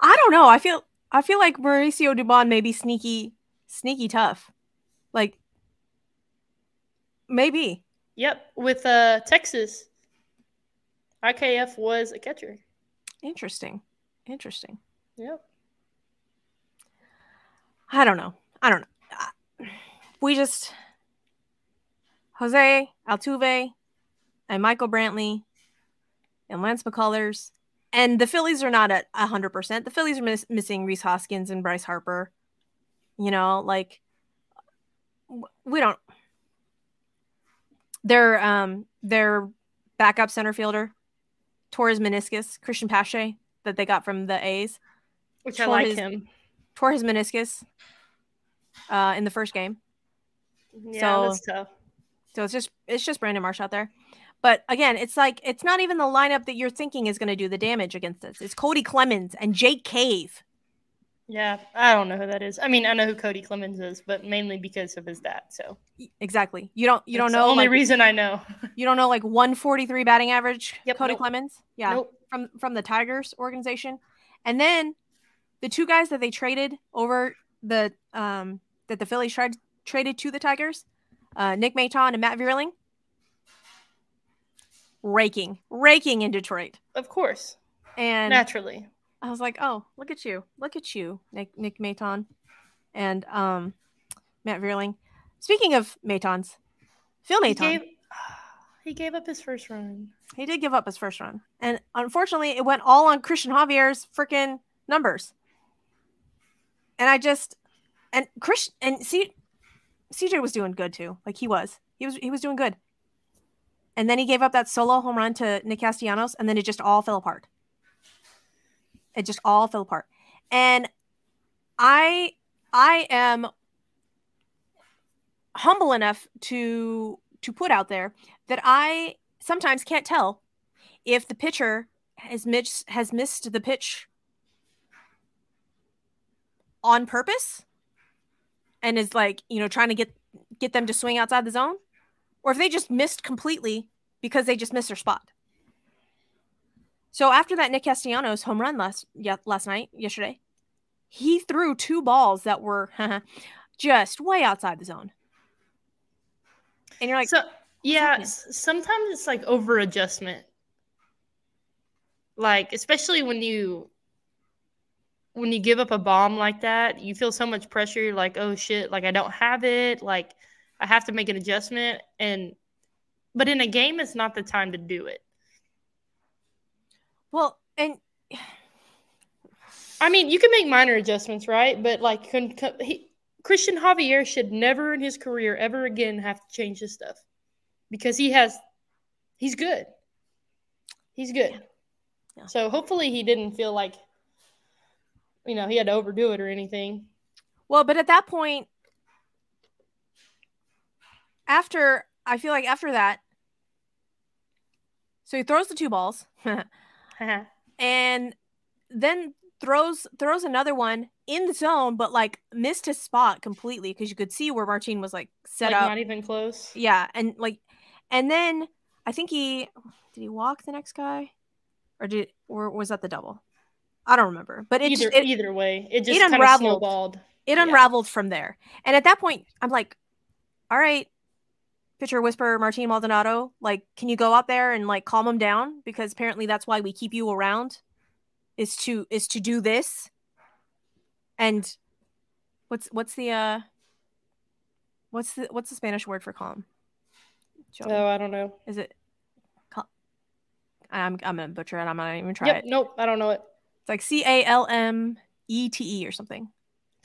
I don't know. I feel I feel like Mauricio Dubon may be sneaky, sneaky tough. Like maybe. Yep, with uh Texas, IKF was a catcher. Interesting. Interesting. Yep. I don't know. I don't know. We just Jose Altuve and Michael Brantley and Lance McCullers and the Phillies are not at hundred percent. The Phillies are miss- missing Rhys Hoskins and Bryce Harper. You know, like we don't. Their um their backup center fielder tore his meniscus, Cristian Pache, that they got from the A's, Which I like his- him. tore his meniscus uh, in the first game. Yeah, so- that's tough. So it's just it's just Brandon Marsh out there. But again, it's like it's not even the lineup that you're thinking is going to do the damage against us. It's Cody Clemens and Jake Cave. Yeah, I don't know who that is. I mean, I know who Cody Clemens is, but mainly because of his dad. So Exactly. You don't you don't know the only like, reason I know. you don't know like 143 batting average. Yep, Cody nope. Clemens. Yeah. Nope. From from the Tigers organization, and then the two guys that they traded over the um that the Phillies tried traded to the Tigers, uh, Nick Maton and Matt Vierling. Raking, raking in Detroit, Of course, and naturally. I was like, "Oh, look at you, look at you, Nick Nick Maton, and um, Matt Vierling." Speaking of Matons, Phil He gave, he gave up his first run. he did give up his first run, and unfortunately, it went all on Christian Javier's freaking numbers. And I just and Chris and C, CJ was doing good too, like he was, he was he was doing good. And then he gave up that solo home run to Nick Castellanos, and then it just all fell apart. It just all fell apart. And I I am humble enough to to put out there that I sometimes can't tell if the pitcher has missed has missed the pitch on purpose and is like, you know, trying to get get them to swing outside the zone or if they just missed completely because they just missed their spot. So after that Nick Castellanos home run last yeah, last night, yesterday, he threw two balls that were just way outside the zone. And you're like, so yeah, s- sometimes it's like over adjustment. Like especially when you when you give up a bomb like that, you feel so much pressure. You're like, oh shit, like I don't have it. Like I have to make an adjustment. And but in a game, it's not the time to do it. Well, and I mean, you can make minor adjustments, right? But like, con- con- he, Christian Javier should never in his career ever again have to change his stuff because he has, he's good. He's good. Yeah. So hopefully he didn't feel like, you know, he had to overdo it or anything. Well, but at that point, after I feel like after that, so he throws the two balls Uh-huh. and then throws throws another one in the zone, but like missed his spot completely because you could see where Martin was like set like up. not even close. Yeah, and like, and then I think he did he walk the next guy, or did or was that the double? I don't remember, but it Either just, it, either way, it just kind of unraveled. snowballed. it Yeah. unraveled from there. And at that point, I'm like, all right, pitcher whisperer Martin Maldonado, like, can you go out there and like calm him down? Because apparently that's why we keep you around is to is to do this. And what's what's the uh what's the what's the Spanish word for calm? Joey? Oh, I don't know. Is it? Cal- I'm I'm gonna butcher it. I'm not even try Yep. it. Nope. I don't know it. It's like C A L M E T E or something.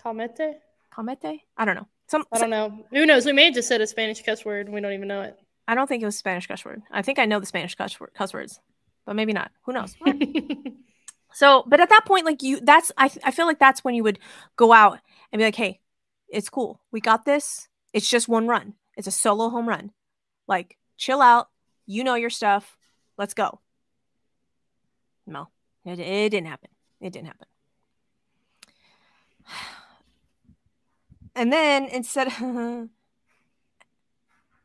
Calmete? Calmete? I don't know. Some I don't know. Who knows? We may have just said a Spanish cuss word and we don't even know it. I don't think it was a Spanish cuss word. I think I know the Spanish cuss, word, cuss words, but maybe not. Who knows? so, but at that point, like you, that's I, I feel like that's when you would go out and be like, hey, it's cool. We got this. It's just one run. It's a solo home run. Like, chill out. You know your stuff. Let's go. No, it, it didn't happen. It didn't happen. And then instead, and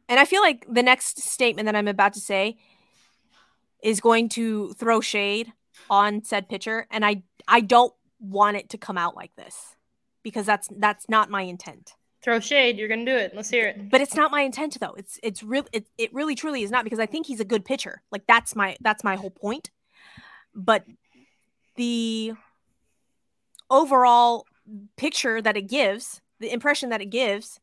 I feel like the next statement that I'm about to say is going to throw shade on said pitcher, and I I don't want it to come out like this because that's that's not my intent. Throw shade. You're gonna do it. Let's hear it. But it's not my intent though. It's it's real. It, it really truly is not because I think he's a good pitcher. Like that's my that's my whole point. But the overall picture that it gives, the impression that it gives,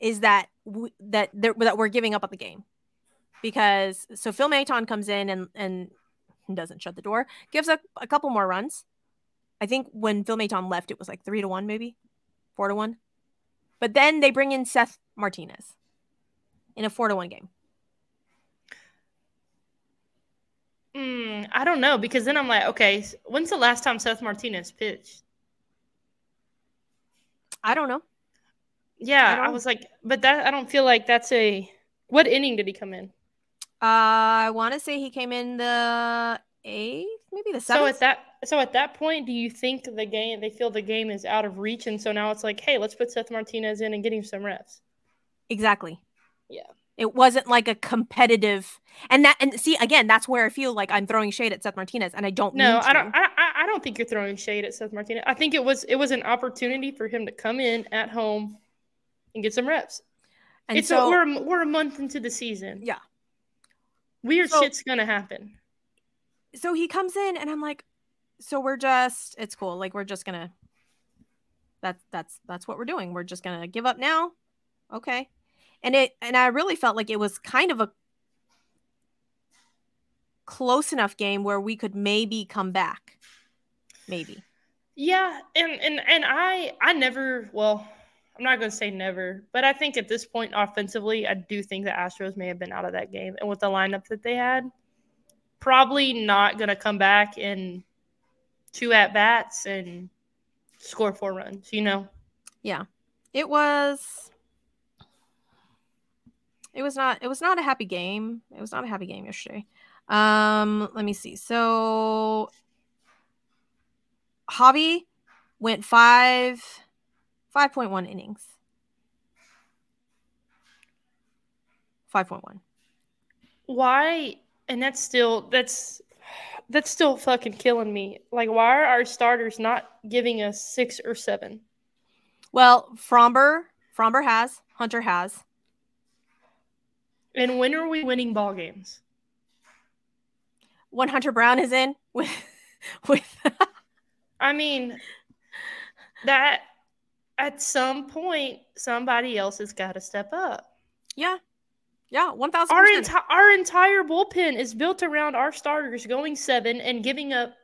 is that w- that that we're giving up on the game because so Phil Maton comes in and and doesn't shut the door, gives a, a couple more runs. I think when Phil Maton left, it was like three to one, maybe four to one. But then they bring in Seth Martinez in a four to one game. Mm, I don't know because then I'm like, okay, when's the last time Seth Martinez pitched? I don't know. Yeah, I I, was like, but that I don't feel like that's a. What inning did he come in? Uh, I want to say he came in the eighth, maybe the seventh. So at that, so at that point, do you think the game? They feel the game is out of reach, and so now it's like, hey, let's put Seth Martinez in and get him some reps. exactly. Yeah. It wasn't like a competitive, and that and see again, that's where I feel like I'm throwing shade at Seth Martinez, and I don't. No, mean I don't. I don't think you're throwing shade at Seth Martinez. I think it was it was an opportunity for him to come in at home and get some reps. And it's so a, we're we're a month into the season. Yeah. weird So- shit's gonna happen. so he comes in, and I'm like, so we're just it's cool. Like we're just gonna. That's that's that's what we're doing. We're just gonna give up now. Okay. And it and I really felt like it was kind of a close enough game where we could maybe come back. Maybe. Yeah, and and and I I never well, I'm not going to say never, but I think at this point offensively, I do think the Astros may have been out of that game, and with the lineup that they had, probably not going to come back in two at bats and score four runs. You know, Yeah, It was it was not it was not a happy game. It was not a happy game yesterday. Um let me see. So Javi went 5 5.1 innings. 5.1. why? And that's still that's that's still fucking killing me. Like, why are our starters not giving us six or seven? Well, Framber, Framber has, Hunter has. And when are we winning ball games? When Hunter Brown is in with with I mean, that at some point somebody else has got to step up. Yeah. Yeah, 1000%. Our enti- our entire bullpen is built around our starters going seven and giving up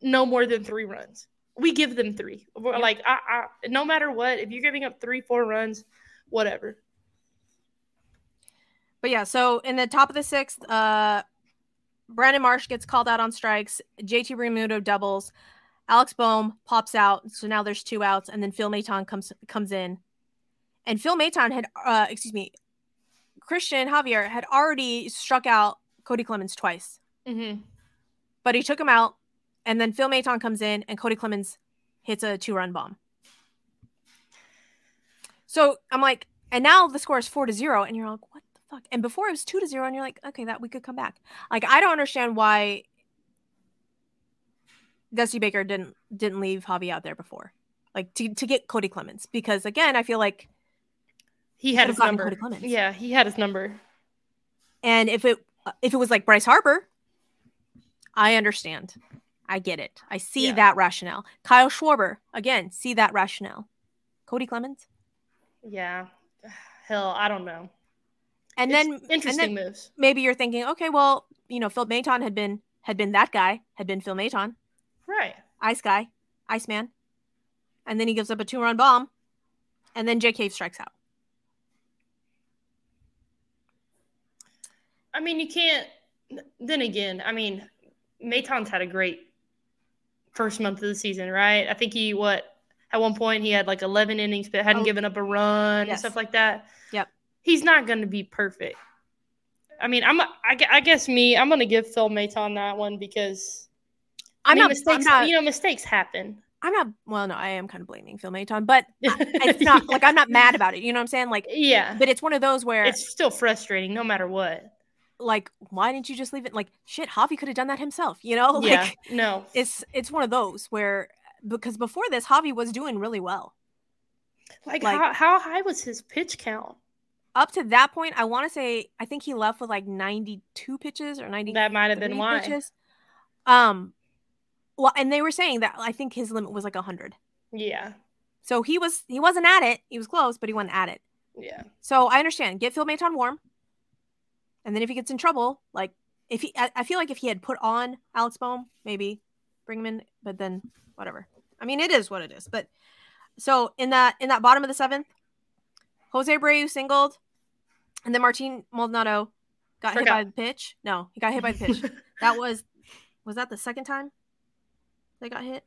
no more than three runs. We give them three. Yeah. Like I, I, no matter what, if you're giving up three, four runs, whatever. But yeah, so in the top of the sixth, uh, Brandon Marsh gets called out on strikes. JT Realmuto doubles. Alex Bohm pops out. So now there's two outs, and then Phil Maton comes comes in. And Phil Maton had, uh, excuse me, Christian Javier had already struck out Cody Clemens twice, Mm-hmm. but he took him out. And then Phil Maton comes in, and Cody Clemens hits a two run bomb. So I'm like, and now the score is four to zero, and you're like, what the fuck? And before it was two to zero, and you're like, okay, that we could come back. Like, I don't understand why Dusty Baker didn't didn't leave Javi out there before, like to to get Cody Clemens, because again, I feel like, He had his number. Yeah, he had his number. and if it if it was like Bryce Harper, I understand. I get it. I see Yeah. that rationale. Kyle Schwarber, again, see that rationale. Cody Clemens. Yeah. Hell, I don't know. And It's then interesting and then moves. maybe you're thinking, okay, well, you know, Phil Maton had been had been that guy, had been Phil Maton, Right. Ice Guy, Iceman. And then he gives up a two-run bomb. And then Jake Cave strikes out. I mean, you can't. Then again, I mean, Maton's had a great first month of the season, right? I think he what at one point he had like 11 innings, but hadn't Oh, given up a run and stuff like that. Yep. He's not going to be perfect. I mean, I'm. I, I guess me. I'm going to give Phil Maton that one because I'm mean, not, mistakes. I'm not you know, mistakes happen. I'm not well, no, I am kind of blaming Phil Maton, but it's not like I'm not mad about it. You know what I'm saying? Like yeah, but it's one of those where it's still frustrating no matter what. like why didn't you just leave it like shit Javi could have done that himself you know like yeah, no, it's it's one of those where because before this Javi was doing really well like, like- how, how high was his pitch count? up to that point I want to say I think he left with like 92 pitches or 90 That might have been why. pitches um well and they were saying that I think his limit was like 100 Yeah, so he was he wasn't at it he was close but he wasn't at it yeah. So I understand. Get Phil Maton warm. And then if he gets in trouble, like if he I, I feel like if he had put on Alex Bohm, maybe bring him in, but then whatever. I mean it is what it is. But so in that in that bottom of the seventh, Jose Abreu singled, and then Martin Maldonado got hit by the pitch. No, he got hit by the pitch. that was was that the second time they got hit?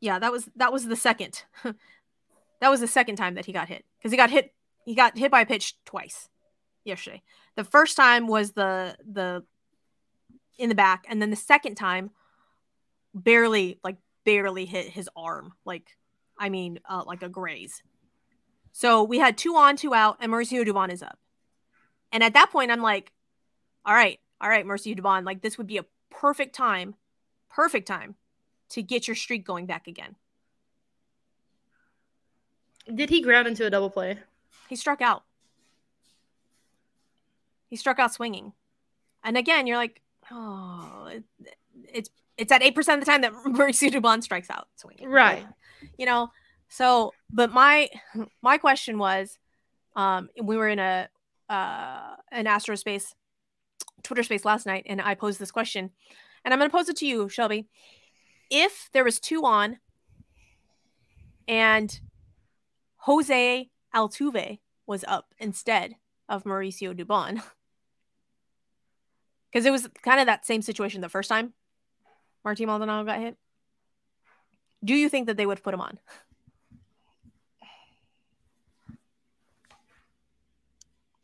Yeah, that was that was the second. that was the second time that he got hit because he got hit he got hit by a pitch twice yesterday. The first time was the the in the back, and then the second time barely like barely hit his arm. Like I mean, uh, like a graze. So we had two on, two out, and Mauricio Dubon is up. And at that point, I'm like, all right, all right, Mauricio Dubon, like this would be a perfect time, perfect time to get your streak going back again. Did he ground into a double play? He struck out. He struck out swinging. And again, you're like, oh, it, it's it's at eight percent of the time that Mauricio Dubon strikes out swinging. Right. You know, so but my my question was, um, we were in a uh an Astro space, Twitter space last night, and I posed this question, and I'm going to pose it to you, Shelby. If there was two on, and Jose Altuve was up instead of Mauricio Dubon. Because it was kind of that same situation the first time Martin Maldonado got hit. Do you think that they would put him on?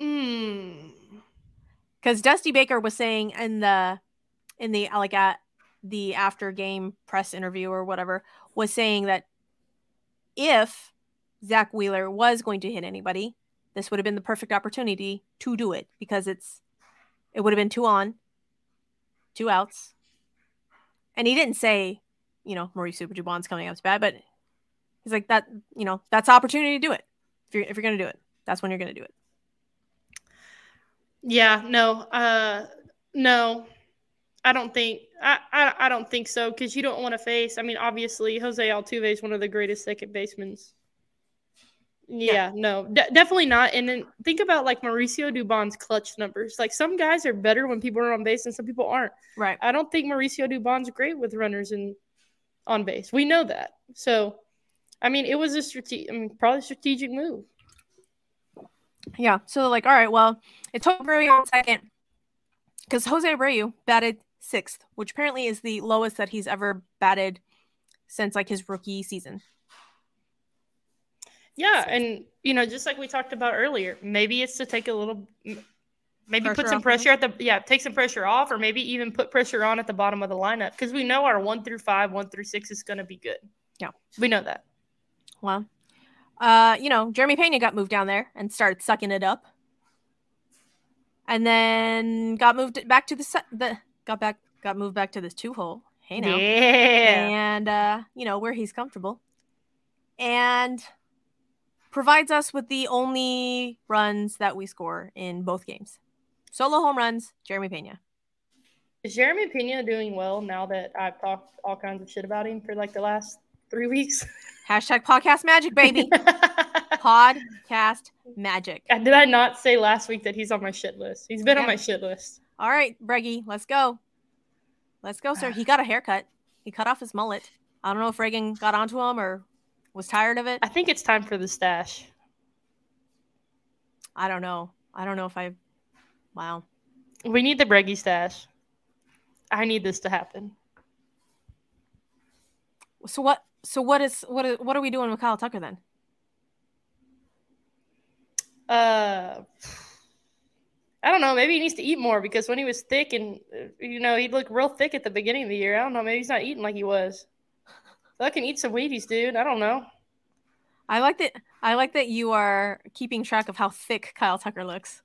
Mm. Because Dusty Baker was saying in the in the like at the after game press interview or whatever was saying that if Zack Wheeler was going to hit anybody, this would have been the perfect opportunity to do it because it's it would have been two on, two outs. And he didn't say, you know, Mauricio Dubon's coming up to bat, but he's like that, you know, that's opportunity to do it. If you're if you're gonna do it, that's when you're gonna do it. Yeah, no, uh, no, I don't think I, I, I don't think so because you don't want to face. I mean, obviously, Jose Altuve is one of the greatest second basemen. Yeah, no, de- definitely not. And then think about like Mauricio Dubon's clutch numbers. Like some guys are better when people are on base, and some people aren't. Right. I don't think Mauricio Dubon's great with runners and on base. We know that. So, I mean, it was a strategic, I mean, probably a strategic move. Yeah. So like, all right, well, it's Jose Abreu on second because Jose Abreu batted sixth, which apparently is the lowest that he's ever batted since like his rookie season. Yeah, and you know, just like we talked about earlier, maybe it's to take a little, maybe Pressure put some pressure at the yeah, take some pressure off, or maybe even put pressure on at the bottom of the lineup because we know our one through five, one through six is going to be good. Yeah. we know that. Well, uh, you know, Jeremy Pena got moved down there and started sucking it up, and then got moved back to the se- the got back got moved back to this two hole. Hey now. Yeah, and uh, you know where he's comfortable, and provides us with the only runs that we score in both games. Solo home runs, Jeremy Pena. Is Jeremy Pena doing well now that I've talked all kinds of shit about him for like the last three weeks? Hashtag podcast magic, baby. podcast magic. Uh, did I not say last week that he's on my shit list? He's been yeah. on my shit list. All right, Breggy, let's go. Let's go, sir. He got a haircut. He cut off his mullet. I don't know if Reagan got onto him or was tired of it. I think it's time for the stash. I don't know. I don't know if I. Wow. We need the Breggy stash. I need this to happen. So what? So what is what? Is, what are we doing with Kyle Tucker then? Uh, I don't know. Maybe he needs to eat more because when he was thick and you know he'd look real thick at the beginning of the year. I don't know. Maybe he's not eating like he was. So I can eat some Wheaties, dude. I don't know. I like that. I like that you are keeping track of how thick Kyle Tucker looks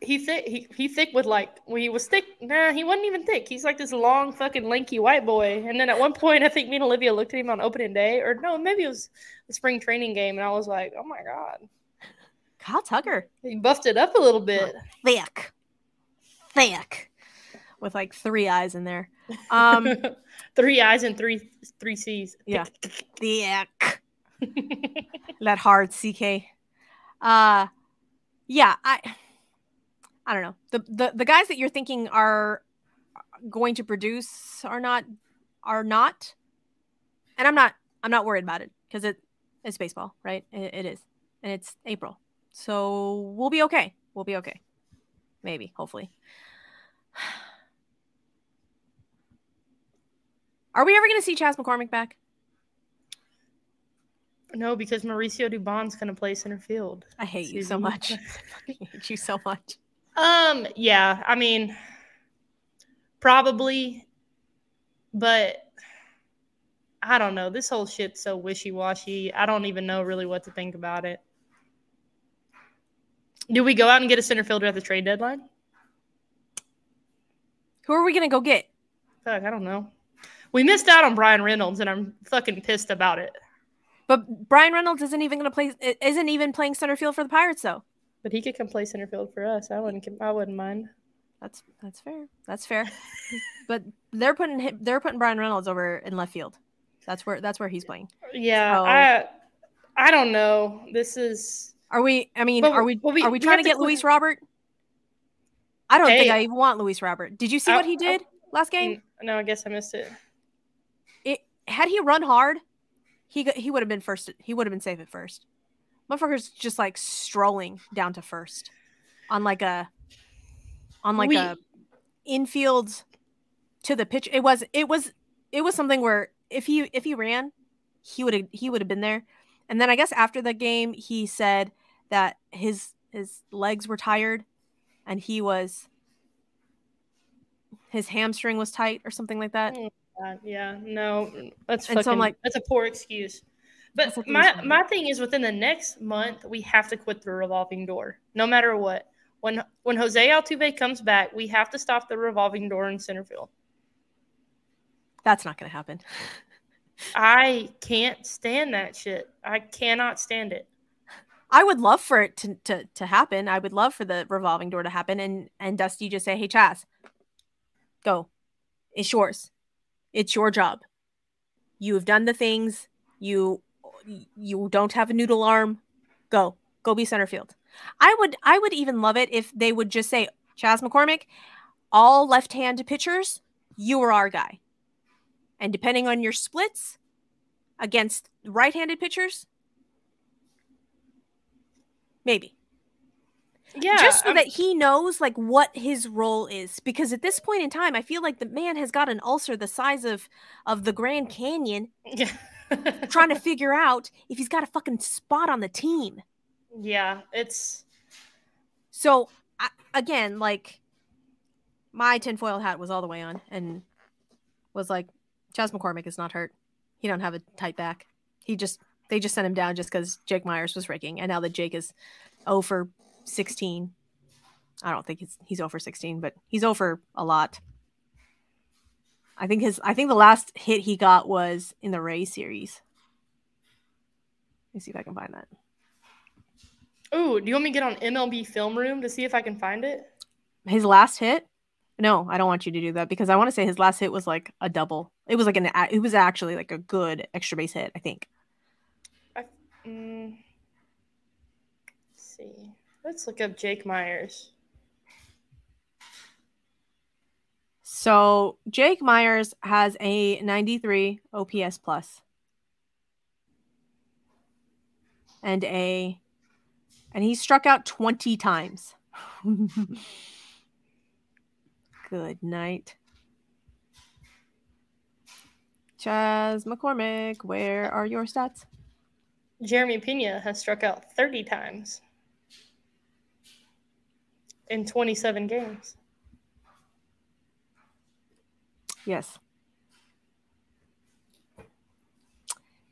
he thick he, he thick with like when he was thick nah he wasn't even thick. He's like this long fucking lanky white boy. And then at one point i think me and olivia looked at him on opening day or no maybe it was the spring training game and i was like oh my god. Kyle tucker. He buffed it up a little bit. Thick. Thick. With like three eyes in there. Um three eyes and three three c's. Yeah. Thick. That hard ck uh yeah i I don't know. The, the the guys that you're thinking are uh, going to produce are not are not and I'm not I'm not worried about it because it is baseball, right? It, it is. And it's April. So we'll be okay. We'll be okay. Maybe, hopefully. Are we ever going to see Chas McCormick back? No, because Mauricio Dubon's going to play center field. I hate you so much. I hate you so much. Um, yeah, I mean, probably, but I don't know. This whole shit's so wishy washy. I don't even know really what to think about it. Do we go out and get a center fielder at the trade deadline? Who are we gonna go get? Fuck, I don't know. We missed out on Bryan Reynolds, and I'm fucking pissed about it. But Bryan Reynolds isn't even gonna play. Isn't even playing center field for the Pirates, though. But he could come play center field for us. I wouldn't. I wouldn't mind. That's that's fair. That's fair. but they're putting they're putting Bryan Reynolds over in left field. That's where that's where he's playing. Yeah, so, I I don't know. This is. Are we? I mean, are we? we are we trying to get Luis Robert? I don't hey, think I even want Luis Robert. Did you see I, what he did I, last game? No, I guess I missed it. It had he run hard, he he would have been first. He would have been safe at first motherfucker's just like strolling down to first on like a on like we, a infield to the pitch. It was it was it was something where if he if he ran, he would have he would have been there. And then I guess after the game, he said that his his legs were tired, and he was his hamstring was tight or something like that. Oh, yeah, no, that's fucking, so I'm like, that's a poor excuse. But my my thing is within the next month we have to quit the revolving door, no matter what. When when Jose Altuve comes back, we have to stop the revolving door in center field. That's not going to happen. I can't stand that shit. I cannot stand it. I would love for it to, to, to happen. I would love for the revolving door to happen and and Dusty just say, "Hey, Chas, go. It's yours. It's your job. You have done the things. You you don't have a noodle arm, go. Go be center field. I would I would even love it if they would just say, Chas McCormick, all left-hand pitchers, you are our guy. And depending on your splits against right-handed pitchers, maybe. Yeah. Just so I'm... that he knows like what his role is. Because at this point in time, I feel like the man has got an ulcer the size of of the Grand Canyon. Yeah trying to figure out if he's got a fucking spot on the team. Yeah, it's so I, again, like my tinfoil hat was all the way on and was like, Chas McCormick is not hurt. He don't have a tight back. He just they just sent him down just because Jake Meyers was raking, and now that Jake is over 16. I don't think he's he's 0 for 16, but he's over a lot. I think his I think the last hit he got was in the Ray series. Let me see if I can find that. Oh, do you want me to get on MLB Film Room to see if I can find it? His last hit? No, I don't want you to do that because I want to say his last hit was like a double. It was like an. It was actually like a good extra base hit. I think. I, mm, let's see. Let's look up Jake Meyers. So Jake Meyers has a 93 OPS plus and a and he struck out 20 times. Good night. Chas McCormick, where are your stats? Jeremy Pena has struck out 30 times in 27 games. Yes.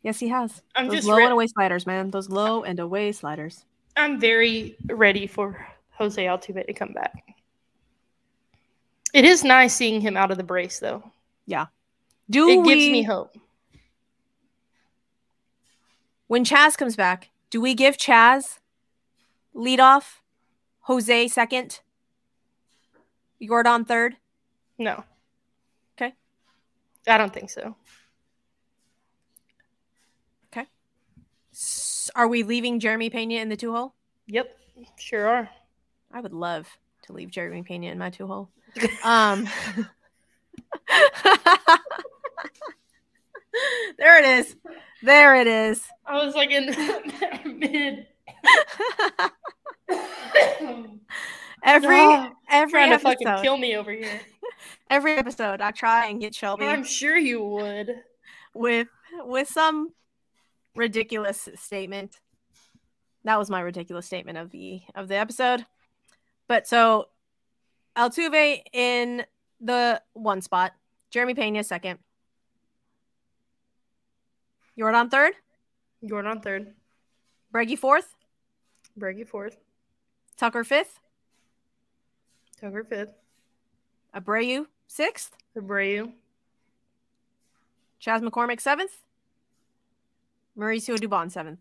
Yes, he has. I'm Those just low re- and away sliders, man. Those low and away sliders. I'm very ready for Jose Altuve to come back. It is nice seeing him out of the brace, though. Yeah. Do it we, gives me hope. when Chas comes back, do we give Chas lead off, Jose second, Jordan third? No. Okay. I don't think so. S- Are we leaving Jeremy Pena in the two hole? Yep, sure are. I would love to leave Jeremy Pena in my two hole. Um, there it is. There it is. I was like in mid. Every every trying to episode, fucking kill me over here. Every episode, I try and get Shelby I'm sure you would. with with some ridiculous statement. That was my ridiculous statement of the of the episode. But so Altuve in the one spot, Jeremy Pena second, Jordan third, Jordan third, Breggy fourth, Breggy fourth, Tucker fifth, Tucker fifth, Abreu sixth, Abreu, Chas McCormick seventh, Mauricio Dubon seventh.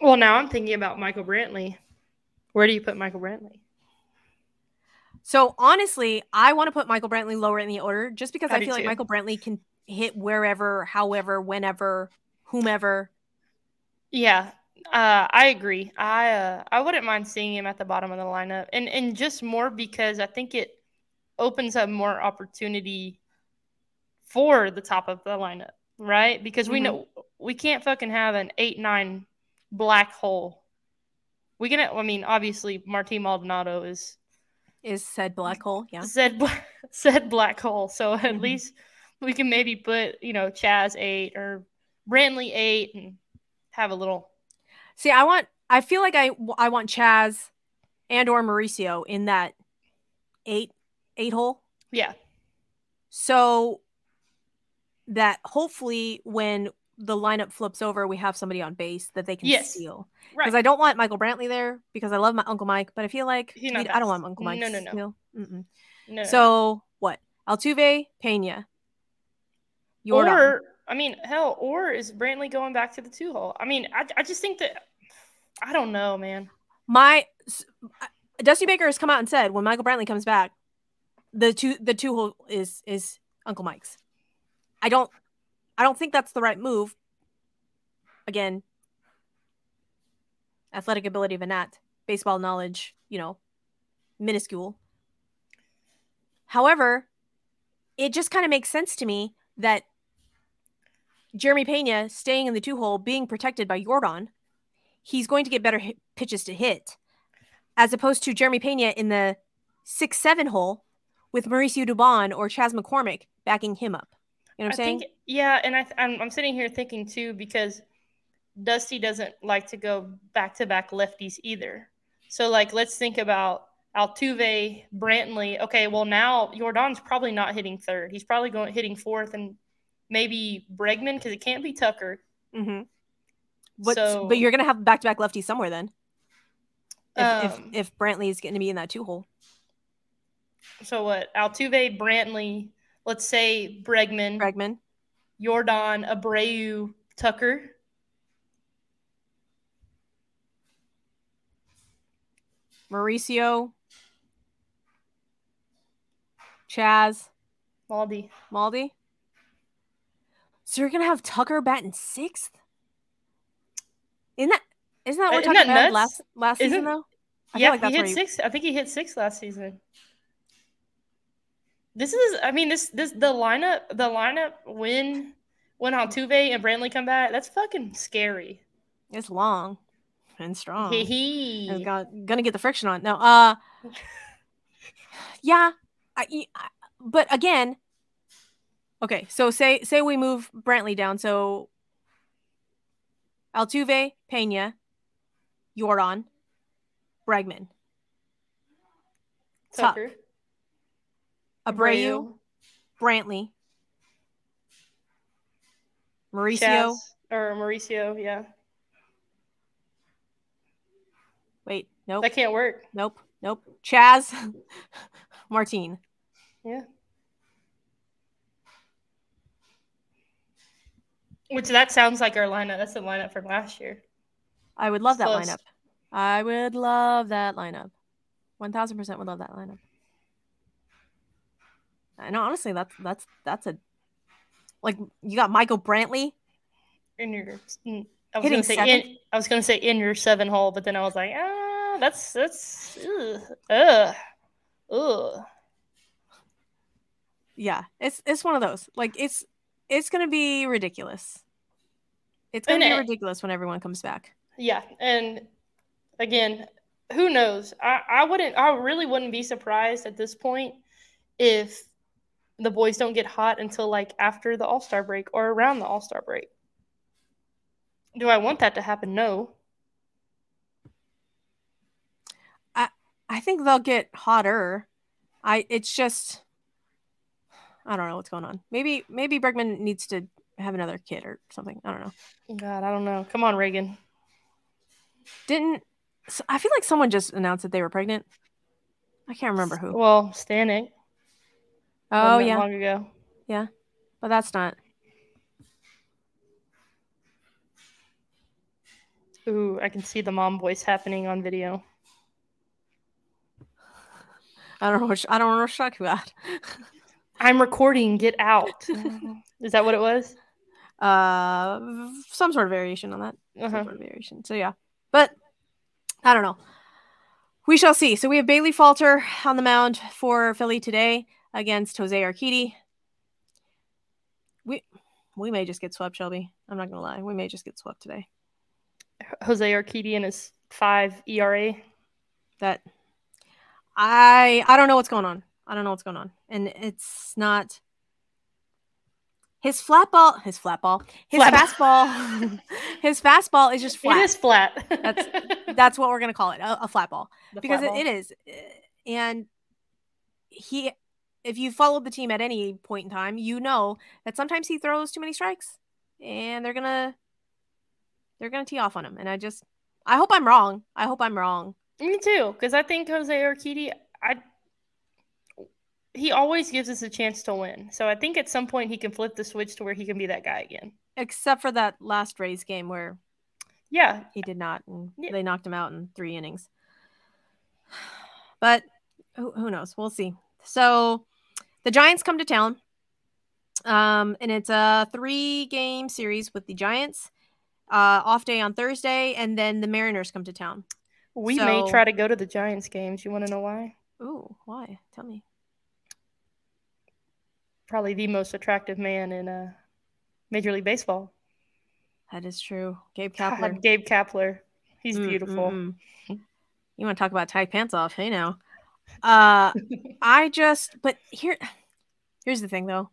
Well, now I'm thinking about Michael Brantley. Where do you put Michael Brantley? So honestly, I want to put Michael Brantley lower in the order just because I I, feel like too. Michael Brantley can hit wherever, however, whenever, whomever. Yeah, uh, I agree. I uh, I wouldn't mind seeing him at the bottom of the lineup, and and just more because I think it opens up more opportunity for the top of the lineup, right? Because we Mhm. know we can't fucking have an eight nine black hole. We can. I mean, obviously, Martin Maldonado is Is said black hole, yeah. said said black hole, so at Mhm. least we can maybe put you know Chas eight or Brantley eight and have a little See, I want. I feel like I I want Chas and or Mauricio in that eight eight hole. yeah So that hopefully when the lineup flips over, we have somebody on base that they can Yes. steal. right. Because I don't want Michael Brantley there because I love my Uncle Mike, but I feel like I don't want Uncle Mike. no, no. steal. No, no. So what? Altuve, Pena. Jordan. or I mean, hell, or is Brantley going back to the two hole? I mean, I, I just think that I don't know, man. my Dusty Baker has come out and said when Michael Brantley comes back, the two the two hole is is Uncle Mike's. I don't I don't think that's the right move. Again, athletic ability of a gnat, baseball knowledge, you know, minuscule. However, it just kind of makes sense to me that Jeremy Pena staying in the two hole, being protected by Jordan, he's going to get better hit, pitches to hit, as opposed to Jeremy Pena in the six seven hole with Mauricio Dubon or Chas McCormick backing him up. You know what I'm I saying? think, yeah, and I, th- I'm, I'm sitting here thinking too because Dusty doesn't like to go back to back lefties either. So, like, let's think about Altuve, Brantley. Okay, well now Jordan's probably not hitting third. He's probably going hitting fourth, and maybe Bregman because it can't be Tucker. mm-hmm. But So- but you're gonna have back to back lefties somewhere then. If, Um, if if Brantley is going to be in that two hole, So what? Altuve, Brantley. Let's say Bregman, Bregman, Jordan, Abreu, Tucker. Mauricio, Chas, Maldy. Maldy. So you're gonna have Tucker batting sixth? Isn't that isn't that what Uh, we're isn't talking about nuts? last last season Isn't- though? I yeah, like he hit he- six. I think he hit six last season. This is, I mean, this this the lineup, the lineup when when Altuve and Brantley come back, that's fucking scary. It's long and strong. Hee It's got, gonna get the friction on. No, uh, yeah, I, I- but again, okay. So say say we move Brantley down. So Altuve, Pena, Yordan, Bregman, Tuck, Tucker. Abreu, Brantley, Mauricio. Or Mauricio, yeah. Wait, nope, That can't work. nope, nope. Chas, Martine. Yeah. Which that sounds like our lineup. That's the lineup from last year. I would love that Close. lineup. I would love that lineup. One thousand percent would love that lineup. I know, honestly, that's that's that's a like you got Michael Brantley. In your, mm, I was gonna say seventh? in, I was gonna say in your seven hole, but then I was like, ah, that's that's ugh, ugh, ugh. Yeah, it's it's one of those. Like it's it's gonna be ridiculous. It's gonna And be it- ridiculous when everyone comes back. Yeah, and again, who knows? I, I wouldn't. I really wouldn't be surprised at this point if the boys don't get hot until like after the All Star break or around the All Star break. Do I want that to happen? No. I think they'll get hotter. I it's just I don't know what's going on. Maybe maybe Bregman needs to have another kid or something. I don't know. God, I don't know. Come on, Reagan. Didn't so I feel like someone just announced that they were pregnant. I can't remember who. Well, Stanek. Oh yeah, long ago. Yeah, but that's not. Ooh, I can see the mom voice happening on video. I don't know. Which, I don't know what shock you at. I'm recording. Get out. Is that what it was? uh, some sort of variation on that. Uh-huh. sort of variation. So yeah, but I don't know. We shall see. So we have Bailey Falter on the mound for Philly today against Jose Urquidy. We we may just get swept, Shelby. I'm not gonna lie. We may just get swept today. Jose Urquidy and his five ERA. That I I don't know what's going on. I don't know what's going on, and it's not his flat ball. His flat ball. His Flat- fastball. his fastball is just flat. It is flat. That's- That's what we're gonna call it, a, a flat ball, The because flat it, it ball. is. And he, if you followed the team at any point in time, you know that sometimes he throws too many strikes, and they're gonna they're gonna tee off on him. And I just, I hope I'm wrong. I hope I'm wrong. Me too, because I think Jose Urquidy, he always gives us a chance to win. So I think at some point he can flip the switch to where he can be that guy again. Except for that last Rays game where Yeah, he did not, and Yeah. they knocked him out in three innings. But who, who knows? We'll see. So the Giants come to town, um, and it's a three-game series with the Giants. Uh, off day on Thursday, and then the Mariners come to town. we may try to go to the Giants games. You want to know why? Ooh, why? Tell me. Probably the most attractive man in uh, Major League Baseball. That is true. Gabe God, Kapler. Gabe Kapler. He's Mm, beautiful. mm, mm. You want to talk about tight pants off? Hey now. Uh, I just, but here, here's the thing though.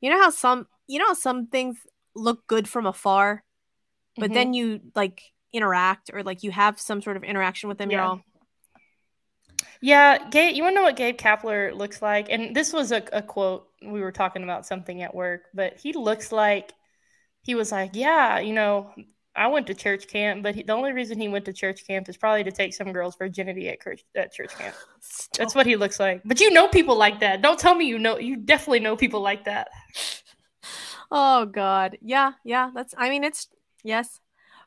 You know how some, you know how some things look good from afar, but Mhm. then you like interact or like you have some sort of interaction with them. You're all, Yeah, Gabe, you want to know what Gabe Kapler looks like? And this was a, a quote. We were talking about something at work, but he looks like he was like, Yeah, you know, I went to church camp, but he, the only reason he went to church camp is probably to take some girl's virginity at church, at church camp. That's what he looks like. But you know people like that. Don't tell me you know. You definitely know people like that. Oh God, yeah, yeah. That's. I mean, it's yes,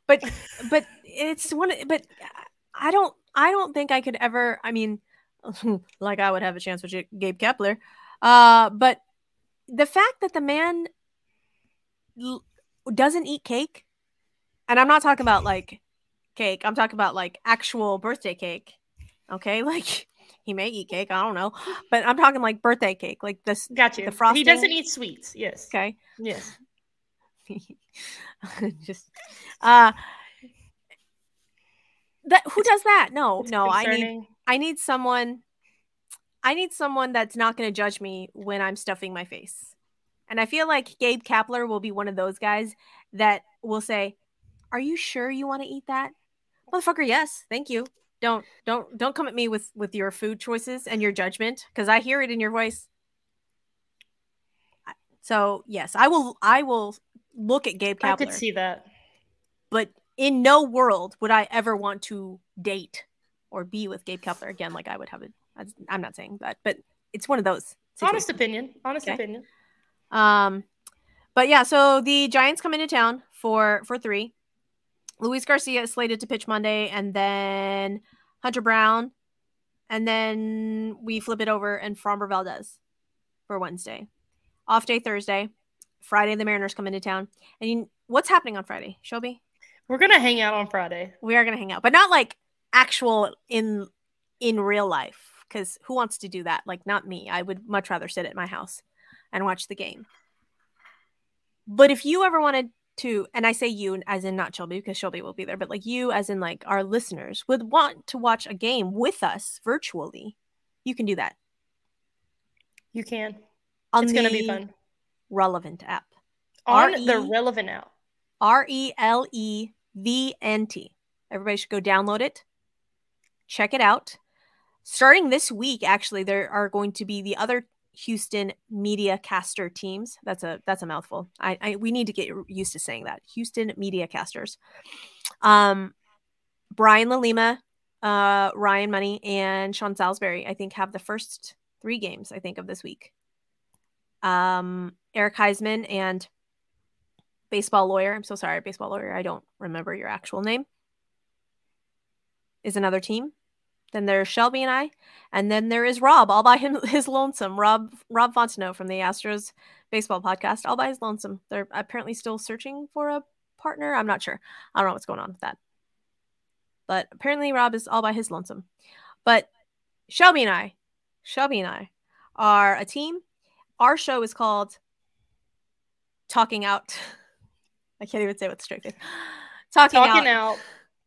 but but it's one. But I don't. I don't think I could ever. I mean, like I would have a chance with Gabe Kapler. Uh, but the fact that the man l- doesn't eat cake, and I'm not talking about like cake, I'm talking about like actual birthday cake. Okay, like he may eat cake, I don't know, but I'm talking like birthday cake, like this. Got you. The frosting. He doesn't eat sweets. Yes. Okay, Yes. just uh, that who does that? No, no, I need. I need someone I need someone that's not going to judge me when I'm stuffing my face. And I feel like Gabe Kapler will be one of those guys that will say, "Are you sure you want to eat that?" Motherfucker, yes. Thank you. Don't don't don't come at me with with your food choices and your judgment cuz I hear it in your voice. So, yes, I will I will look at Gabe Kapler. I could see that. but in no world would I ever want to date or be with Gabe Kapler again. Like I would have it. I'm not saying that, but it's one of those. Honest opinion. Honest Okay. opinion. Um, but yeah, so the Giants come into town for for three. Luis Garcia is slated to pitch Monday, and then Hunter Brown, and then we flip it over and Framber Valdez for Wednesday. Off day Thursday. Friday the Mariners come into town. And you, what's happening on Friday, Shelby? We're gonna hang out on Friday. we are gonna hang out but not like actual in in real life because who wants to do that like not me i would much rather sit at my house and watch the game but if you ever wanted to and i say you as in not shelby because shelby will be there but like you as in like our listeners would want to watch a game with us virtually you can do that You can. on it's gonna be the fun. relevant app On R-E- the relevant out. R E L E V N T. Everybody should go download it, check it out. Starting this week, actually, there are going to be the other Houston media caster teams. That's a that's a mouthful. I, I we need to get used to saying that. Houston media casters. Um, Brian Lalima, uh, Ryan Money, and Sean Salisbury. I think have the first three games. I think of this week. Um, Eric Heisman and baseball lawyer. I'm so sorry, baseball lawyer. I don't remember your actual name. Is another team. Then there's Shelby and I, and then there is Rob, all by him, his lonesome. Rob Rob Fontenot from the Astros baseball podcast, all by his lonesome. They're apparently still searching for a partner. I'm not sure. I don't know what's going on with that. But apparently Rob is all by his lonesome. But Shelby and I, Shelby and I are a team. Our show is called Talking Out. I can't even say what the face. Talking, Talking out. out.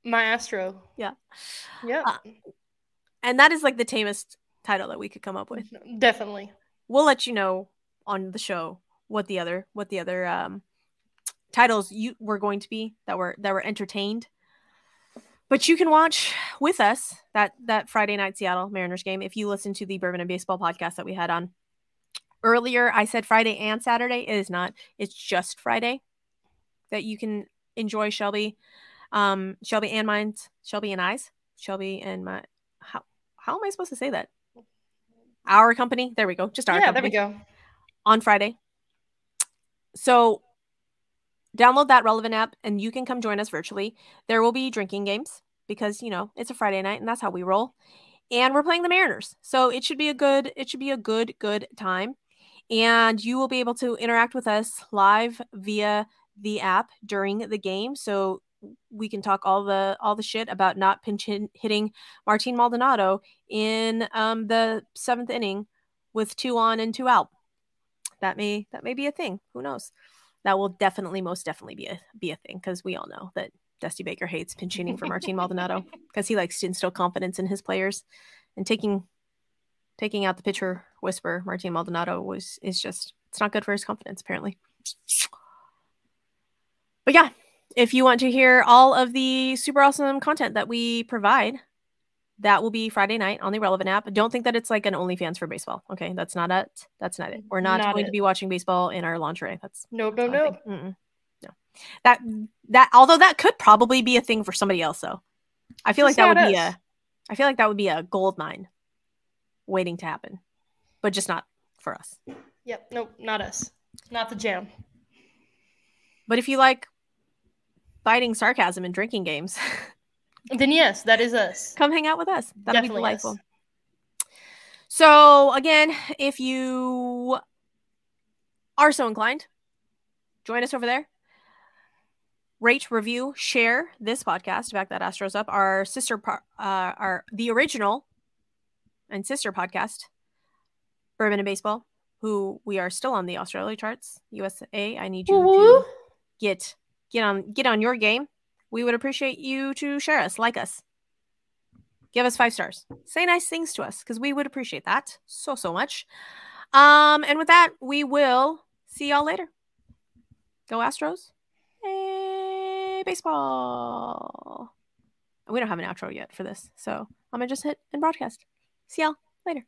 my Astro. Yeah. Yeah. Uh, And that is like the tamest title that we could come up with. Definitely. We'll let you know on the show what the other what the other um titles you were going to be that were that were entertained. But you can watch with us that that Friday night Seattle Mariners game if you listen to the Bourbon and Baseball podcast that we had on earlier. I said Friday and Saturday. It is not. It's just Friday that you can enjoy Shelby, um, Shelby and mine's Shelby and I's Shelby and my how how am I supposed to say that? Our company. There we go. Just our yeah, company there we go. on Friday. So download that relevant app and you can come join us virtually. There will be drinking games because, you know, it's a Friday night and that's how we roll. And we're playing the Mariners. So it should be a good it should be a good good time. And you will be able to interact with us live via the app during the game. So we can talk all the all the shit about not pinch hitting Martin Maldonado in um, the seventh inning with two on and two out that may that may be a thing. Who knows? That will definitely, most definitely be a be a thing because we all know that Dusty Baker hates pinch hitting for Martin Maldonado because he likes to instill confidence in his players and taking taking out the pitcher whisper Martin Maldonado was is just it's not good for his confidence apparently. But yeah, if you want to hear all of the super awesome content that we provide, that will be Friday night on the Relevant app. Don't think that it's like an OnlyFans for baseball. Okay, that's not it. That's not it. We're not, Not going it. to be watching baseball in our lingerie. That's No, no, that's not a no. no. That that although that could probably be a thing for somebody else though. I feel like that would not be a. I feel like that would be a gold mine, waiting to happen, but just not for us. Yep. Nope. Not us. Not the jam. But if you like biting sarcasm and drinking games, Then yes, that is us. come hang out with us. That'll be Definitely us. delightful. So again, if you are so inclined, join us over there. Rate, review, share this podcast. Back that Astros up. Our sister, uh, our the original and sister podcast, Bourbon and Baseball, who we are still on the Australia charts. USA, I need you Woo-woo. to get get on get on your game. We would appreciate you to share us, like us, give us five stars, say nice things to us because we would appreciate that so so much. Um, and with that, we will see y'all later. Go Astros! Hey, baseball! We don't have an outro yet for this, so I'm gonna just hit and broadcast. See y'all later.